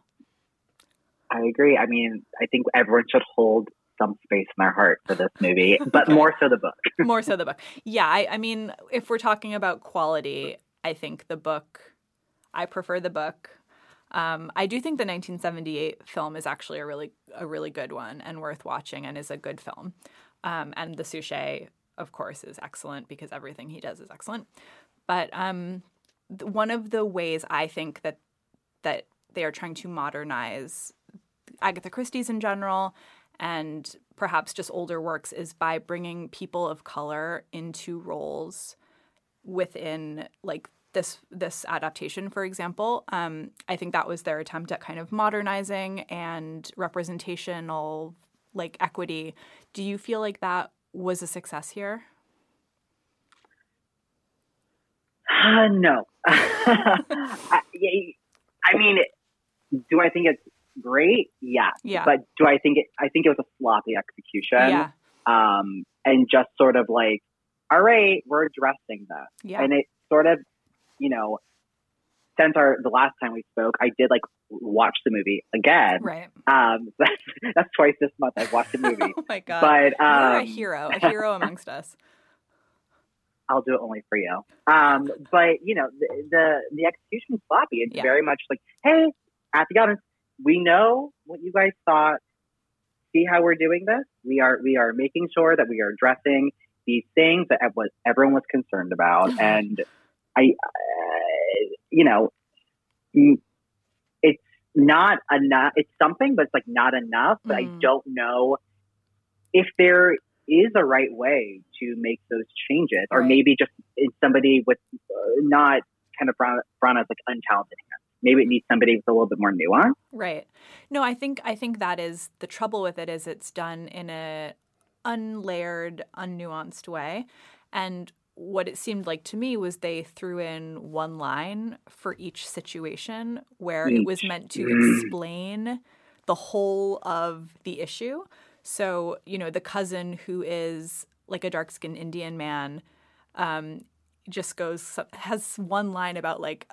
I agree. I mean, I think everyone should hold some space in their heart for this movie, but more so the book. [LAUGHS] More so the book. Yeah, I, I mean, if we're talking about quality, I think the book, I prefer the book. Um, I do think the 1978 film is actually a really a really good one and worth watching and is a good film. Um, and the Suchet, of course, is excellent because everything he does is excellent. But um, th- one of the ways I think that that they are trying to modernize Agatha Christie's in general and perhaps just older works is by bringing people of color into roles within like this this adaptation for example. Um, i think that was their attempt at kind of modernizing and representational like equity. Do you feel like that was a success here? Uh, no. [LAUGHS] I, I mean do i think it's great yeah Yeah. but do i think it i think it was a sloppy execution yeah um, and just sort of like, all right, we're addressing this. Yeah. And it sort of, you know, since our the last time we spoke, I did like watch the movie again. right Um, [LAUGHS] that's, that's twice this month I've watched the [LAUGHS] movie. oh my god but you're a um, hero a [LAUGHS] hero amongst us I'll do it only for you. Um, but you know, the the, the execution's sloppy. It's Yeah. very much like, hey, at the honest, we know what you guys thought. See how we're doing this? We are we are making sure that we are addressing these things that what everyone was concerned about, Mhm. and I, uh, you know, mm, it's not enough. It's something, but it's like not enough. But I Mm. don't know if there is a right way to make those changes, or Right. maybe just somebody with uh, not kind of brought, brought as like untalented hands. Maybe it needs somebody with a little bit more nuance. Right. No, I think I think that is the trouble with it is it's done in a unlayered, unnuanced way. And what it seemed like to me was they threw in one line for each situation where it was meant to Mm. explain the whole of the issue. So, you know, the cousin who is like a dark skinned Indian man um, just goes, has one line about like,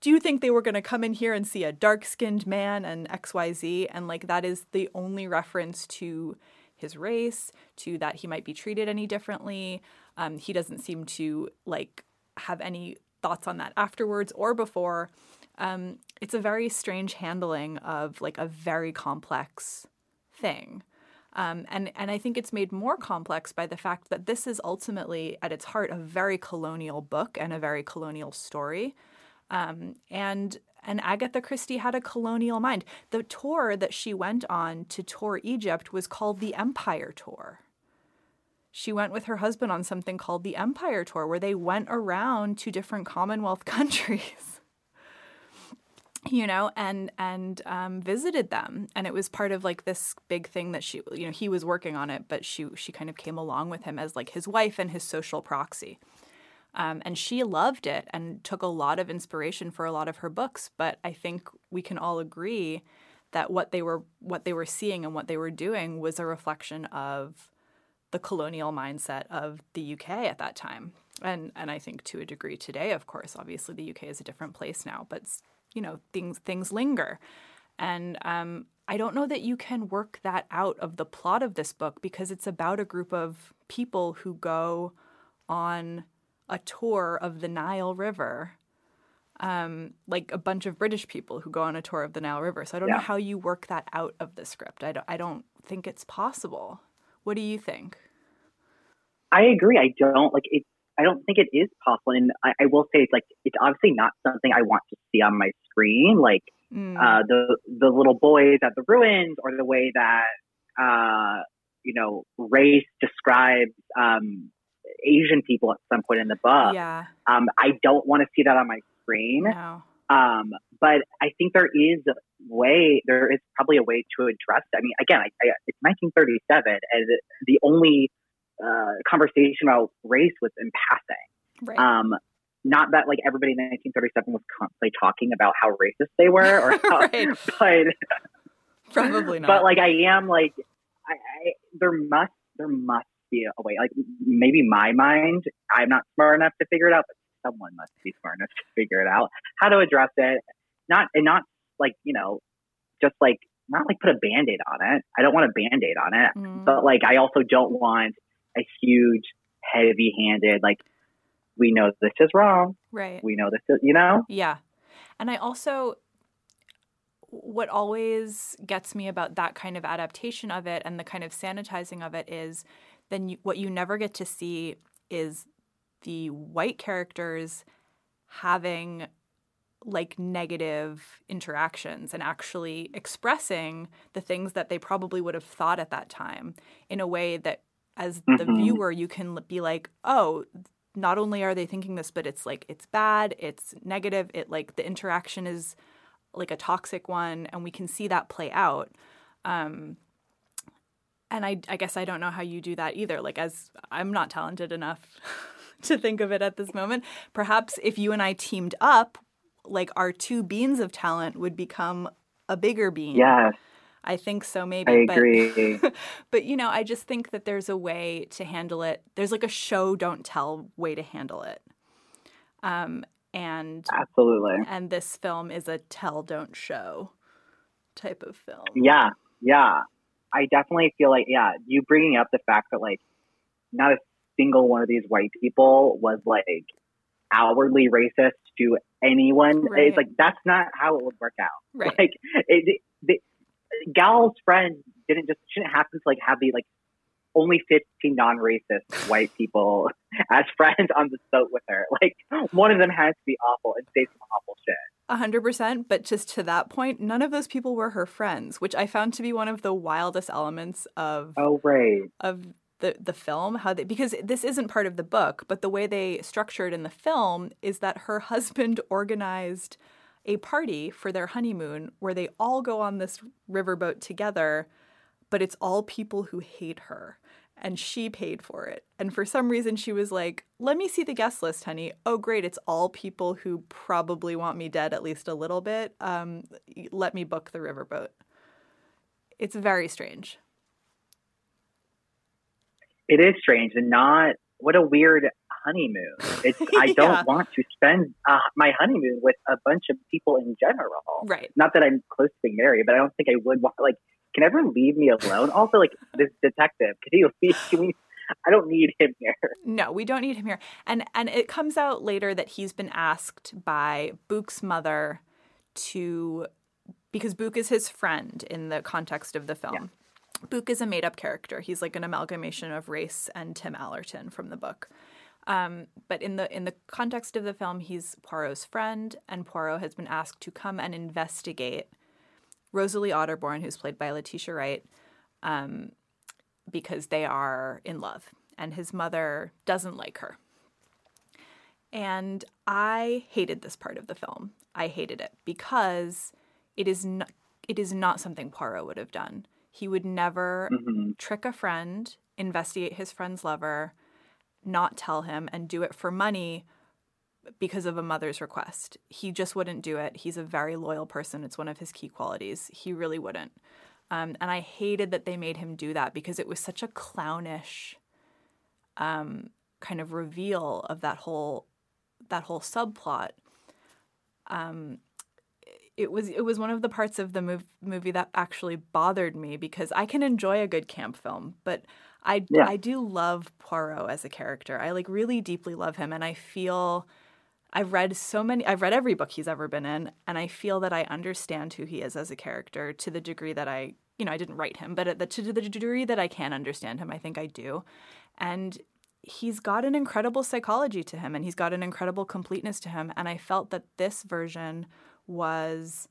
do you think they were going to come in here and see a dark skinned man and XYZ? And like, that is the only reference to his race, to that he might be treated any differently. Um, he doesn't seem to like have any thoughts on that afterwards or before. Um, it's a very strange handling of like a very complex thing. Um, and, and I think it's made more complex by the fact that this is ultimately, at its heart, a very colonial book and a very colonial story. Um, and and Agatha Christie had a colonial mind. The tour that she went on to tour Egypt was called the Empire Tour. She went with her husband on something called the Empire Tour, where they went around to different Commonwealth [LAUGHS] countries you know and and um, visited them and it was part of like this big thing that she you know he was working on it but she she kind of came along with him as like his wife and his social proxy um, and she loved it and took a lot of inspiration for a lot of her books but i think we can all agree that what they were what they were seeing and what they were doing was a reflection of the colonial mindset of the UK at that time. And and I think to a degree today, of course, obviously the UK is a different place now, but you know, things things linger. And um, I don't know that you can work that out of the plot of this book because it's about a group of people who go on a tour of the Nile River. Um, like a bunch of British people who go on a tour of the Nile River. So I don't know how you work that out of the script. I don't, I don't think it's possible. What do you think? I agree. I don't like it. I don't think it is possible, and I, I will say it's like it's obviously not something I want to see on my screen. Like Mm, uh, the the little boys at the ruins, or the way that uh, you know race describes um, Asian people at some point in the book. yeah, Um, I don't want to see that on my screen. no, Um, but I think there is a way, there is probably a way to address it. I mean, again, I, I, it's 1937, and the only uh, conversation about race was in passing. right, Um, not that like everybody in 1937 was constantly talking about how racist they were, or [LAUGHS] how, Right. [LAUGHS] but probably [LAUGHS] not. but like I am like I, I there must there must be a way. Like maybe my mind, I'm not smart enough to figure it out, but someone must be smart enough to figure it out how to address it. Not and not like you know, just like not like put a band aid on it. I don't want a band aid on it, Mm, but like I also don't want a huge, heavy handed like we know this is wrong. right, We know this is you know. yeah, and I also, what always gets me about that kind of adaptation of it and the kind of sanitizing of it is then you, what you never get to see is the white characters having like negative interactions and actually expressing the things that they probably would have thought at that time in a way that as the Mhm. viewer you can be like oh not only are they thinking this but it's like it's bad it's negative it like the interaction is like a toxic one and we can see that play out um and I, I guess I don't know how you do that either. Like, as I'm not talented enough [LAUGHS] to think of it at this moment. Perhaps if you and I teamed up, like our two beans of talent would become a bigger bean. Yes, I think so, maybe. I but- agree. [LAUGHS] but you know, I just think that there's a way to handle it. There's like a show don't tell way to handle it. Um, and Absolutely. and this film is a tell don't show type of film. Yeah, yeah. I definitely feel like, yeah, you bringing up the fact that, like, not a single one of these white people was, like, outwardly racist to anyone. Right. It's like, that's not how it would work out. Right. Like, it, the, Gal's friend didn't just, shouldn't happen to, like, have the, like, only 15 non-racist white people [LAUGHS] as friends on this boat with her. Like, one of them has to be awful and say some awful shit. A hundred percent, but just to that point, none of those people were her friends, which I found to be one of the wildest elements of Oh, right. of the the film. How they because this isn't part of the book, but the way they structured in the film is that her husband [LAUGHS] organized a party for their honeymoon where they all go on this riverboat together, but it's all people who hate her. And she paid for it. And for some reason, she was like, Let me see the guest list, honey. Oh, great. It's all people who probably want me dead at least a little bit. Um, let me book the riverboat. It's very strange. It is strange and not what a weird honeymoon. It's I [LAUGHS] don't want to spend uh, my honeymoon with a bunch of people in general. Right. Not that I'm close to being married, but I don't think I would want like. Can everyone leave me alone? Also, like this detective, can he leave? [LAUGHS] Can we? I don't need him here. No, we don't need him here. And and it comes out later that he's been asked by Bouc's mother to because Bouc is his friend in the context of the film. Book is a made up character. He's like an amalgamation of Race and Tim Allerton from the book. Um, but in the in the context of the film, he's Poirot's friend, and Poirot has been asked to come and investigate Rosalie Otterborn, who's played by Letitia Wright, um, because they are in love, and his mother doesn't like her. And I hated this part of the film. I hated it because it is not, it is not something Poirot would have done. He would never hmm trick a friend, investigate his friend's lover, not tell him, and do it for money because of a mother's request. He just wouldn't do it. He's a very loyal person. It's one of his key qualities. He really wouldn't. Um, and I hated that they made him do that because it was such a clownish um, kind of reveal of that whole that whole subplot. Um, it was it was one of the parts of the mov- movie that actually bothered me because I can enjoy a good camp film, but I Yeah. I do love Poirot as a character. I like really deeply love him, and I feel I've read so many. I've read every book he's ever been in, and I feel that I understand who he is as a character to the degree that I, you know, I didn't write him, but at the, to the degree that I can understand him, I think I do. And he's got an incredible psychology to him, and he's got an incredible completeness to him. And I felt that this version was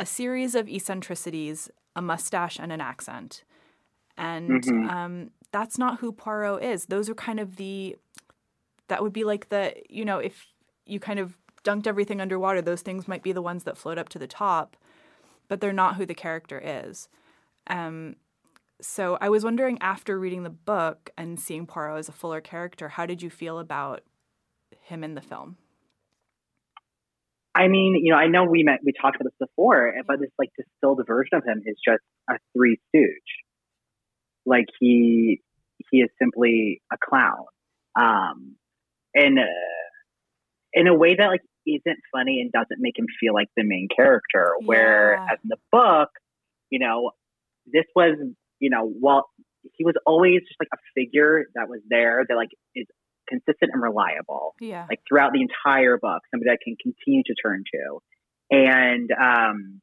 a series of eccentricities, a mustache, and an accent. And Mhm. um, that's not who Poirot is. Those are kind of the that would be like the you know if you kind of dunked everything underwater. Those things might be the ones that float up to the top but they're not who the character is. Um, so i was wondering after reading the book and seeing poirot as a fuller character how did you feel about him in the film? I mean, you know, I know we met, we talked about this before, but this like distilled version of him is just a three stooge. Like he he is simply a clown, um, and uh, in a way that like isn't funny and doesn't make him feel like the main character. Yeah. Whereas in the book, you know, this was you know, well, he was always just like a figure that was there that like is consistent and reliable yeah like throughout the entire book, somebody that can continue to turn to. And um,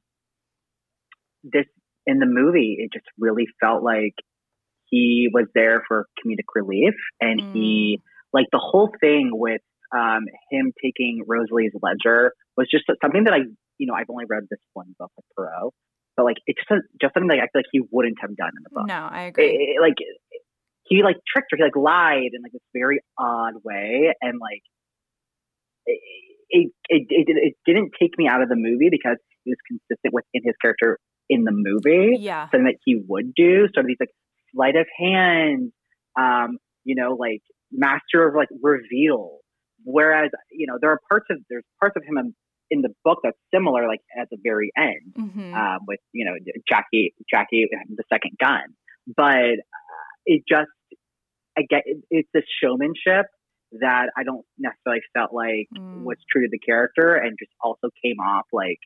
this in the movie, it just really felt like he was there for comedic relief, and mm. he like the whole thing with um, him taking Rosalie's ledger was just something that I, you know, I've only read this one book with Poirot, but like it's just just something that I feel like he wouldn't have done in the book. No, I agree. It, it, like he like tricked her, he like lied in like this very odd way, and like it, it it, it, didn't take me out of the movie because he was consistent within his character in the movie. Yeah, something that he would do. Sort of these like sleight of hand, um, you know, like master of like reveal. Whereas you know there are parts of there's parts of him in the book that's similar, like at the very end, mm-hmm. um, with you know Jackie Jackie the second gun. But uh, it just I get it, it's the showmanship that I don't necessarily felt like mm. was true to the character, and just also came off like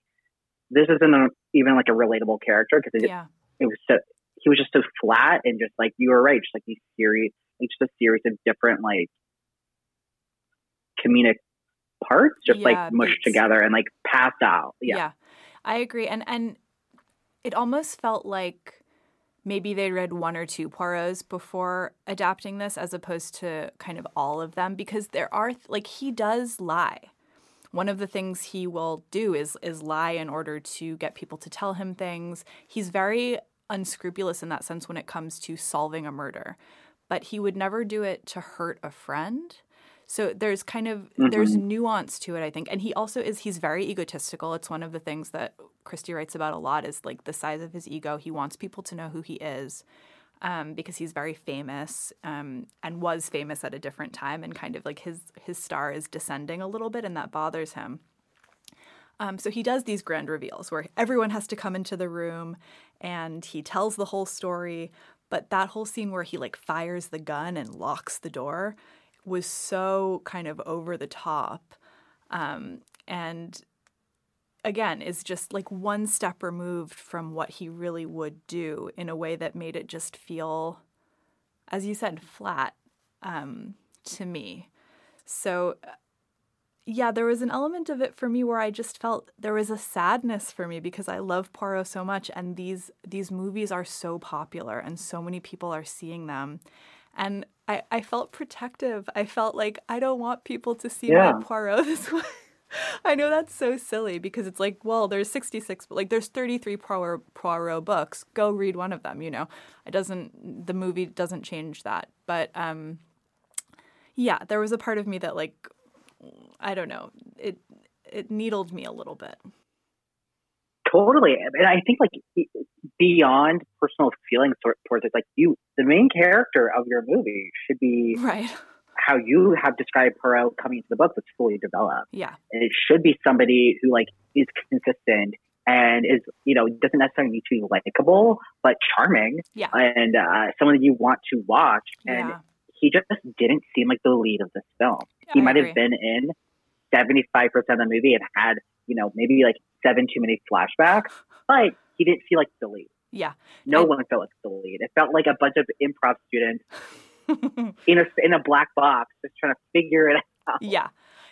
this isn't a, even like a relatable character because it, yeah. it was so he was just so flat and just like you were right, just like these series, each just a series of different like comedic parts just yeah, like mushed together and like passed out. Yeah. yeah. I agree. And and it almost felt like maybe they read one or two Poirots before adapting this as opposed to kind of all of them because there are like he does lie. One of the things he will do is is lie in order to get people to tell him things. He's very unscrupulous in that sense when it comes to solving a murder. But he would never do it to hurt a friend. So there's kind of mm-hmm. there's nuance to it, I think. And he also is he's very egotistical. It's one of the things that Christie writes about a lot is like the size of his ego. He wants people to know who he is. Um, because he's very famous um, and was famous at a different time, and kind of like his his star is descending a little bit, and that bothers him. Um, so he does these grand reveals where everyone has to come into the room, and he tells the whole story. But that whole scene where he like fires the gun and locks the door was so kind of over the top. Um, and again, is just like one step removed from what he really would do in a way that made it just feel, as you said, flat um, to me. So, uh, yeah, there was an element of it for me where I just felt there was a sadness for me because I love Poirot so much, and these these movies are so popular, and so many people are seeing them, and I, I felt protective. I felt like I don't want people to see yeah. my Poirot [LAUGHS] this way. I know that's so silly because it's like, well, there's 66, but like there's 33 Poirot, Poirot books. Go read one of them, you know. It doesn't the movie doesn't change that. But um yeah, there was a part of me that like I don't know. It it needled me a little bit. Totally, and I think like beyond personal feelings towards it, like you, the main character of your movie should be right. How you have described Poirot coming into the book that's fully developed. Yeah, and it should be somebody who like is consistent and is you know doesn't necessarily need to be likable but charming. Yeah, and uh, someone that you want to watch. And yeah. he just didn't seem like the lead of this film. he might have been in seventy five percent of the movie and had you know maybe like seven too many flashbacks, but he didn't feel like the lead. Yeah. No one felt like the lead. It felt like a bunch of improv students [LAUGHS] in a in a black box just trying to figure it out. Yeah.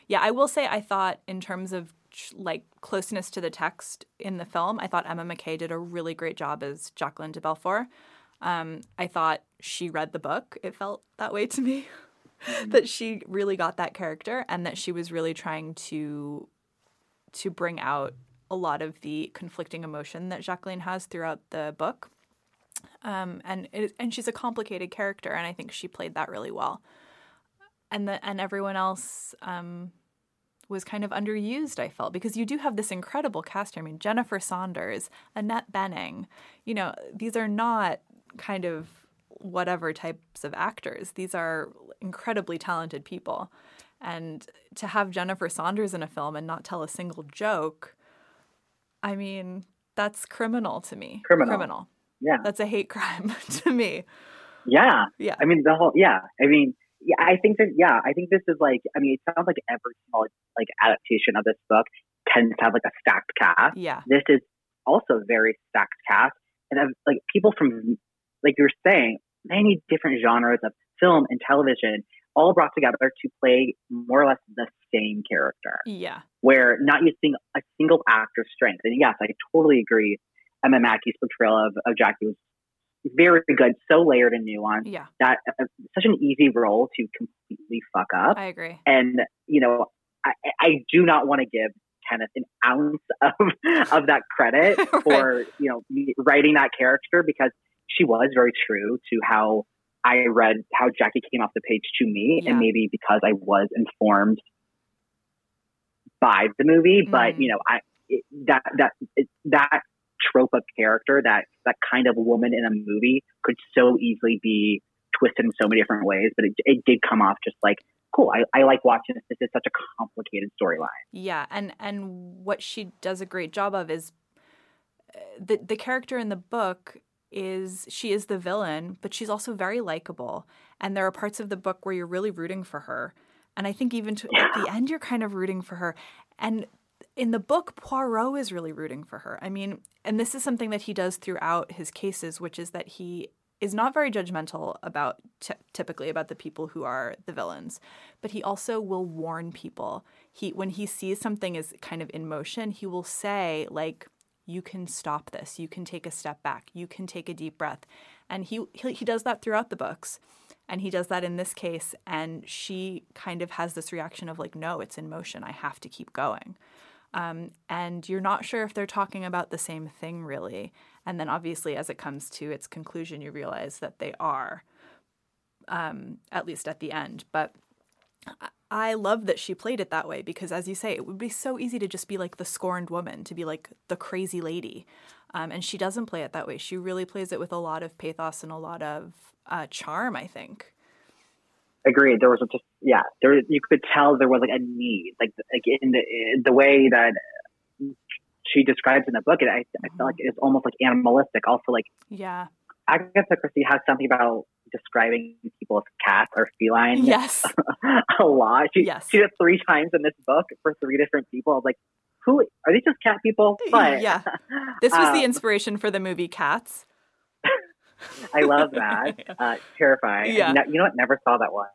Yeah, I will say I thought in terms of like closeness to the text in the film, I thought Emma Mackey did a really great job as Jacqueline de Bellefort. Um, I thought she read the book. It felt that way to me. Mm-hmm. that she really got that character and that she was really trying to to bring out a lot of the conflicting emotion that Jacqueline has throughout the book. Um, and it, and she's a complicated character, and I think she played that really well. And the and everyone else um, was kind of underused. I felt because you do have this incredible cast. I mean, Jennifer Saunders, Annette Bening. You know, these are not kind of whatever types of actors. These are incredibly talented people. And to have Jennifer Saunders in a film and not tell a single joke, I mean, that's criminal to me. Criminal. Criminal. Yeah. That's a hate crime [LAUGHS] to me. Yeah. Yeah. I mean, the whole, yeah. I mean, yeah, I think that, yeah, I think this is like, I mean, it sounds like every small, like, adaptation of this book tends to have, like, a stacked cast. Yeah. This is also very stacked cast. And, have, like, people from, like you're saying, many different genres of film and television all brought together to play more or less the same character. Yeah. Where not using a single actor's strength. And yes, I totally agree Emma Mackey's portrayal of, of Jackie was very good, so layered and nuanced. Yeah. That uh, such an easy role to completely fuck up. I agree. And you know, I, I do not want to give Kenneth an ounce [LAUGHS] of of that credit [LAUGHS] Right. for you know me writing that character because she was very true to how I read how Jackie came off the page to me, Yeah. and maybe because I was informed by the movie, but Mm. you know, I it, that that it, that trope of character, that that kind of woman in a movie, could so easily be twisted in so many different ways. But it, it did come off just like cool. I, I like watching this. This is such a complicated storyline. Yeah, and and what she does a great job of is uh, the the character in the book is she is the villain, but she's also very likable. And there are parts of the book where you're really rooting for her. And I think even to, at the end you're kind of rooting for her. And in the book Poirot is really rooting for her. I mean, and this is something that he does throughout his cases, which is that he is not very judgmental about ty- typically about the people who are the villains, but he also will warn people. He when he sees something is kind of in motion, he will say like you can stop this. You can take a step back. You can take a deep breath. And he he, he does that throughout the books. And he does that in this case and she kind of has this reaction of like no, it's in motion. I have to keep going. Um, and you're not sure if they're talking about the same thing really. And then obviously, as it comes to its conclusion, you realize that they are, um, at least at the end. But I- love that she played it that way because, as you say, it would be so easy to just be like the scorned woman, to be like the crazy lady. Um, and she doesn't play it that way. She really plays it with a lot of pathos and a lot of uh, charm, I think. Agreed. There was just yeah. There you could tell there was like a need, like like in the in the way that she describes in the book. It I, I felt like it's almost like animalistic. Also, like Yeah. Agatha Christie has something about describing people as cats or feline Yes. [LAUGHS] a lot. She, Yes. she did three times in this book for three different people. I was like, who are these just cat people? But yeah. This was the [LAUGHS] um, inspiration for the movie Cats. I love that. [LAUGHS] uh, terrifying. Yeah. Ne- you know what? Never saw that one,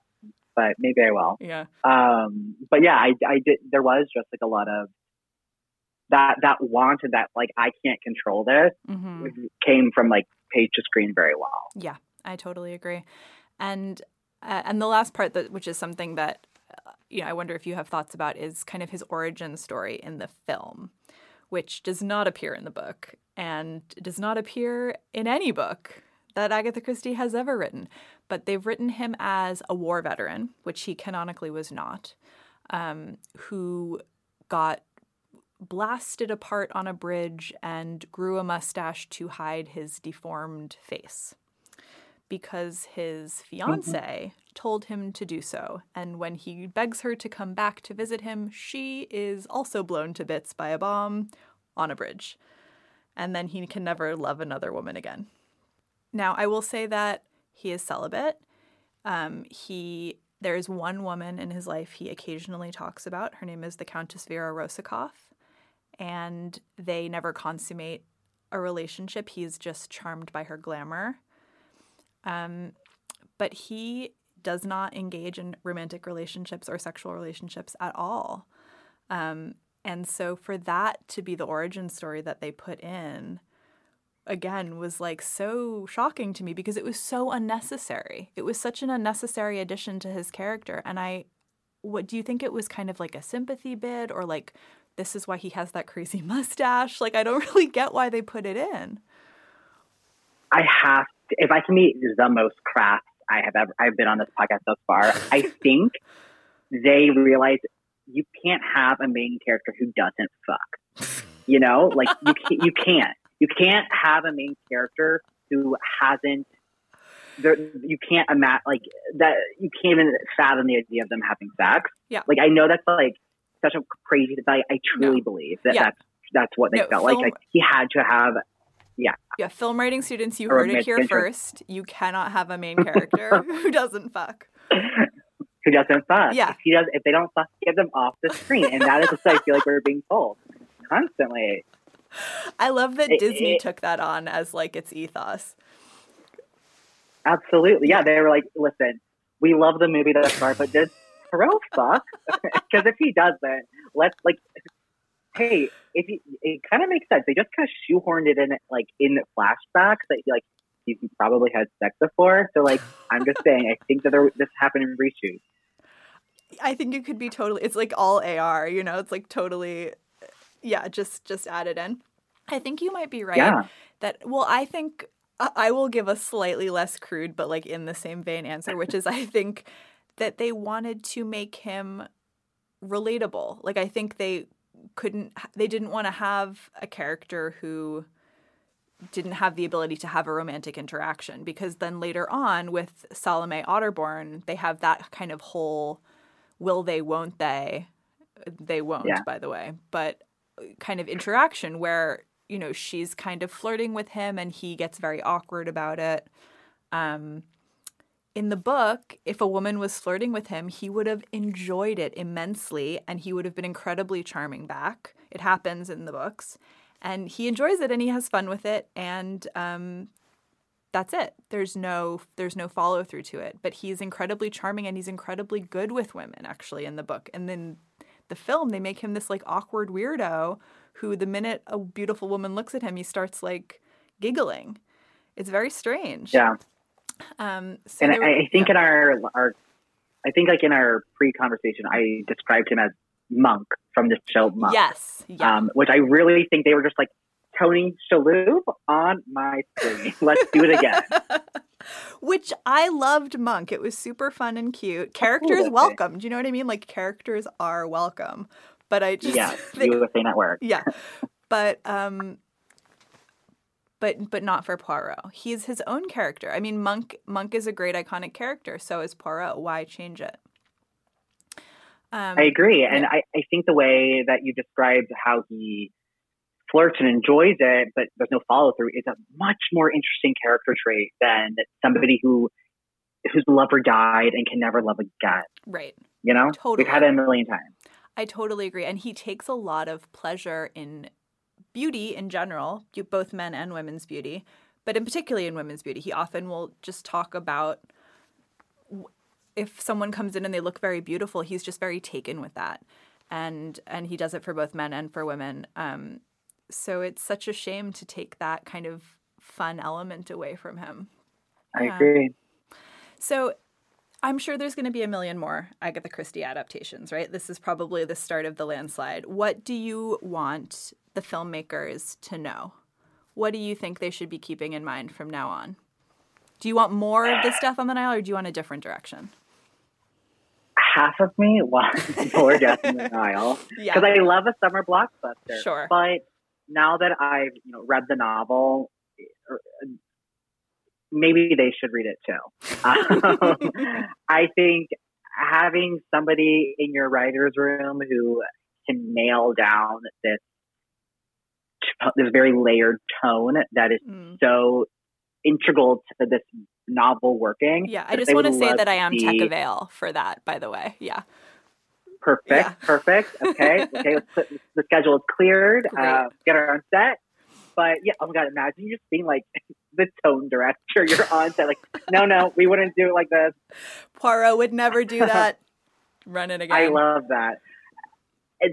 but maybe I will. Yeah. Um, but yeah, I, I did. There was just like a lot of that that want and that like I can't control this hmm came from like page to screen very well. Yeah, I totally agree. And uh, and the last part that which is something that uh, you know I wonder if you have thoughts about is kind of his origin story in the film, which does not appear in the book and does not appear in any book that Agatha Christie has ever written. But they've written him as a war veteran, which he canonically was not, um, who got blasted apart on a bridge and grew a mustache to hide his deformed face because his fiance told him to do so. And when he begs her to come back to visit him, she is also blown to bits by a bomb on a bridge. And then he can never love another woman again. Now, I will say that he is celibate. Um, he there is one woman in his life he occasionally talks about. Her name is the Countess Vera Rossakoff, and they never consummate a relationship. He's just charmed by her glamour. Um, but he does not engage in romantic relationships or sexual relationships at all. Um, and so for that to be the origin story that they put in, again, was like so shocking to me because it was so unnecessary. It was such an unnecessary addition to his character. And I, what do you think it was kind of like a sympathy bid or like this is why he has that crazy [LAUGHS] mustache? Like, I don't [LAUGHS] really get why they put it in. I have if I can be the most craft I have ever I've been on this podcast thus far, I [LAUGHS] think they realize you can't have a main character who doesn't fuck. You know, like you can't, you can't you can't have a main character who hasn't. There, you can't imagine like that. You can't even fathom the idea of them having sex. Yeah. Like I know that's like such a crazy. But I, I truly No. believe that Yeah. that's that's what they No, felt like. Like he had to have. Yeah, Yeah, film writing students, you heard it here interest. first. You cannot have a main character [LAUGHS] who doesn't fuck. who doesn't fuck. Yeah. If he does, if they don't fuck, get them off the screen, and that is what I feel like we're being told constantly. I love that It- Disney it- took that on as like its ethos. Absolutely, yeah. They were like, "Listen, we love the movie that but does Terrell fuck? [LAUGHS] Because if he doesn't, let's like." Hey, if you, it kind of makes sense. They just kind of shoehorned it in, like in flashbacks that he like he's probably had sex before. So like, I'm just saying, I think that there, this happened in reshoots. I think it could be totally. It's like all AR, you know. It's like totally, yeah, just just added in. I think you might be right. Yeah. That well, I think I will give a slightly less crude, but like in the same vein answer, which is I think that they wanted to make him relatable. Like I think they couldn't, they didn't want to have a character who didn't have the ability to have a romantic interaction because then later on with Salome Otterbourne, they have that kind of whole will they, won't they? They won't, Yeah. by the way, but kind of interaction where, you know, she's kind of flirting with him and he gets very awkward about it. Um, in the book, if a woman was flirting with him, he would have enjoyed it immensely and he would have been incredibly charming back. It happens in the books. And he enjoys it and he has fun with it. And um, that's it. There's no there's no follow through to it. But he's incredibly charming and he's incredibly good with women actually in the book. And then the film they make him this like awkward weirdo who the minute a beautiful woman looks at him he starts like giggling. It's very strange. Yeah. Um so and I, were- I think yeah. in our our, I think like in our pre-conversation, I described him as Monk from the show Monk. Yes. Yeah. Um, which I really think they were just like Tony Shalhoub on my screen. [LAUGHS] Let's do it again. [LAUGHS] Which I loved Monk. It was super fun and cute. Characters Absolutely. welcome. Do you know what I mean? Like characters are welcome. But I just yeah, [LAUGHS] think- USA Network. yeah. But um but but not for Poirot. He's his own character. I mean Monk Monk is a great iconic character, so is Poirot. Why change it? Um I agree, and. I, I think the way that you described how he flirts and enjoys it, but there's no follow through, is a much more interesting character trait than somebody who whose lover died and can never love again. right. You know, Totally. we've had it a million times. I totally agree. And he takes a lot of pleasure in beauty in general, both men and women's beauty, but in particularly in women's beauty. He often will just talk about if someone comes in and they look very beautiful, he's just very taken with that. And and he does it for both men and for women. Um, so it's such a shame to take that kind of fun element away from him. I Yeah. agree. So I'm sure there's going to be a million more Agatha Christie adaptations, right? This is probably the start of the landslide. What do you want the filmmakers to know? What do you think they should be keeping in mind from now on? Do you want more of this stuff on the Nile or do you want a different direction? Half of me wants [LAUGHS] more Death in the Nile Yeah. because I love a summer blockbuster. Sure. But now that I've you know read the novel, er, maybe they should read it too. Um, [LAUGHS] I think having somebody in your writer's room who can nail down this this very layered tone that is Mm. so integral to this novel working. Yeah, I just want to say that I am see- Tech Avail for that, by the way. Yeah. Perfect, Yeah. perfect. Okay, okay. [LAUGHS] Let's put, the schedule is cleared. Uh, get her on set. But yeah, oh my god, imagine you just being like [LAUGHS] the tone director. You're on set, like, no, no, we wouldn't do it like this. Poirot would never do [LAUGHS] that. Run it again. I love that.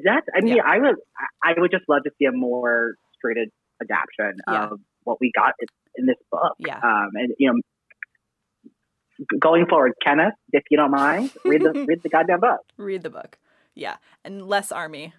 That's. I mean, Yeah. I would. I would just love to see a more straight adaptation Yeah. of what we got in- in this book. Yeah. Um, and you know, going forward, Kenneth, if you don't mind, read the [LAUGHS] read the goddamn book. Read the book. Yeah. And less Armie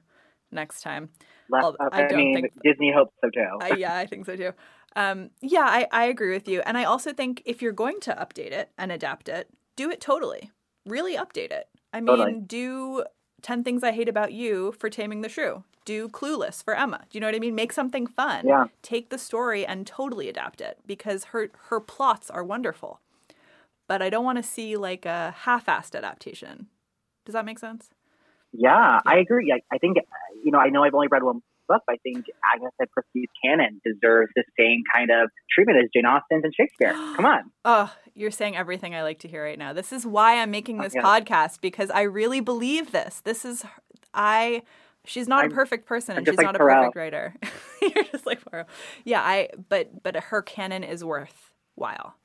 next time. Less- Well, I I, don't mean, think- Disney hopes so too. I, yeah, I think so too. Um, yeah, I, I agree with you. And I also think if you're going to update it and adapt it, do it totally. Really update it. I mean, Totally. do 10 Things I Hate About You for Taming the Shrew. Do Clueless for Emma. Do you know what I mean? Make something fun. Yeah. Take the story and totally adapt it because her, her plots are wonderful. But I don't want to see like a half assed adaptation. Does that make sense? Yeah, I agree. I, I think, uh, you know, I know I've only read one book, I think Agatha Christie's canon deserves the same kind of treatment as Jane Austen's and Shakespeare. [GASPS] Come on. Oh, you're saying everything I like to hear right now. This is why I'm making this yeah. podcast because I really believe this. This is I. She's not I'm- a perfect person, and she's like not a perfect writer. [LAUGHS] you're just like Poirot. Yeah, I. But but her canon is worthwhile,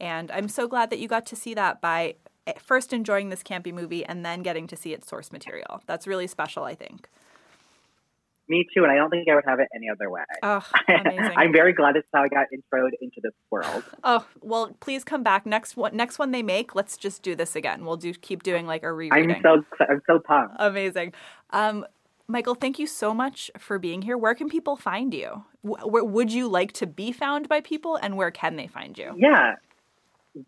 and I'm so glad that you got to see that by eh, first enjoying this campy movie and then getting to see its source material. That's really special, I think. Me too, and I don't think I would have it any other way. Oh, [LAUGHS] amazing. I'm very glad this is how I got introed into this world. [LAUGHS] Oh, well, please come back next one. Next one they make, let's just do this again. We'll do keep doing like a rereading. I'm so I'm so pumped. Amazing. Um, Michael, thank you so much for being here. Where can people find you? Where would you like to be found by people, and where can they find you? Yeah,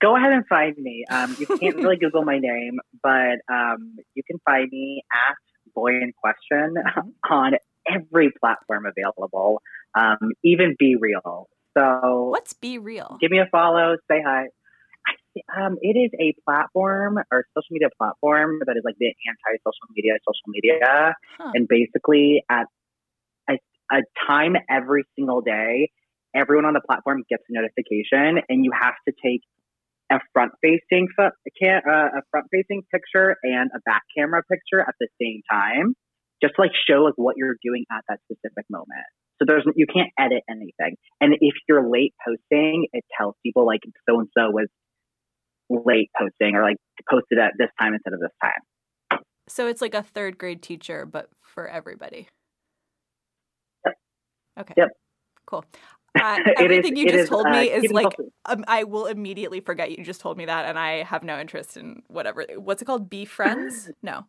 go ahead and find me. Um, you can't [LAUGHS] really Google my name, but um, you can find me at Boy in Question Mm-hmm. on every platform available, um, even BeReal. So What's BeReal? give me a follow, say hi. Um, it is a platform or social media platform that is like the anti-social media social media, Huh. and basically at a, a time every single day, everyone on the platform gets a notification, and you have to take a front-facing fo- can, uh, a front-facing picture and a back camera picture at the same time, just to like show like what you're doing at that specific moment. So there's you can't edit anything, and if you're late posting, it tells people like so and so was late posting or like posted at this time instead of this time. So it's like a third grade teacher, but for everybody. Yep. Okay. Yep. Cool. [LAUGHS] Uh, It is- everything you just is, told uh, me is like um, I will immediately forget you just told me that, and I have no interest in whatever. What's it called? Be friends? [LAUGHS] No.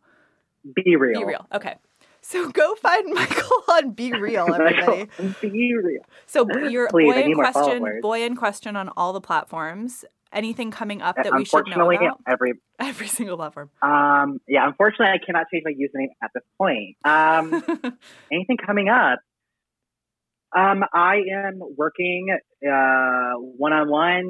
Be real. Be real. Okay. So go find [LAUGHS] Michael on BeReal, [LAUGHS] everybody. Be real. So your Please, boy in question, boy in question on all the platforms. Anything coming up that we should know about? every [LAUGHS] Every single platform. um, yeah, unfortunately, I cannot change my username at this point. Um, anything coming up? Um, I am working uh, one-on-one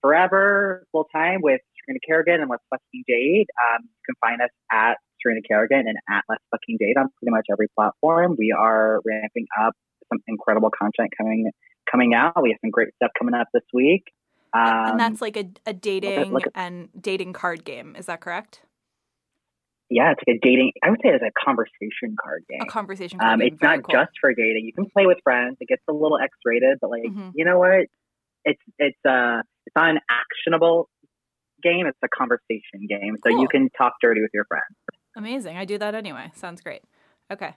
forever, full time with Serena Kerrigan and Let's Fucking Date. Um, you can find us at Serena Kerrigan and at Let's Fucking Date on pretty much every platform. We are ramping up some incredible content coming coming out. We have some great stuff coming up this week. Um, and that's like a, a dating look at- and dating card game. Is that correct? yeah, it's like a dating. I would say it's a conversation card game. A conversation card Um, game. it's Very not cool. just for dating. You can play with friends. It gets a little X-rated, but like Mhm. you know what? It's it's uh it's not an actionable game. It's a conversation game, so Cool. you can talk dirty with your friends. Amazing. I do that anyway. Sounds great. Okay.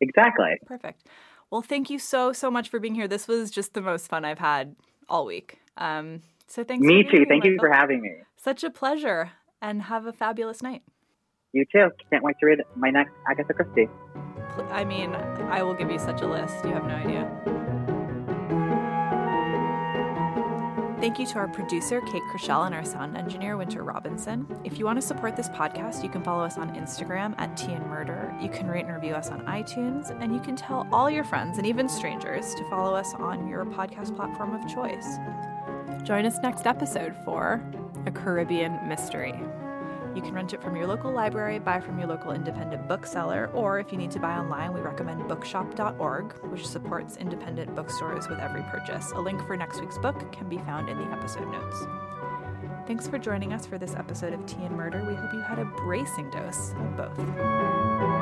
Exactly. Perfect. Well, thank you so so much for being here. This was just the most fun I've had all week. Um, so thanks. Me too. here, Thank you for having me. Such a pleasure, and have a fabulous night. You too. Can't wait to read my next Agatha Christie. I mean, I will give you such a list. You have no idea. Thank you to our producer, Kate Krosschell, and our sound engineer, Winther Robinson. If you want to support this podcast, you can follow us on Instagram at Tea and Murder. You can rate and review us on iTunes, and you can tell all your friends and even strangers to follow us on your podcast platform of choice. Join us next episode for A Caribbean Mystery. You can rent it from your local library, buy from your local independent bookseller, or if you need to buy online, we recommend bookshop.org, which supports independent bookstores with every purchase. A link for next week's book can be found in the episode notes. Thanks for joining us for this episode of Tea and Murder. We hope you had a bracing dose of both.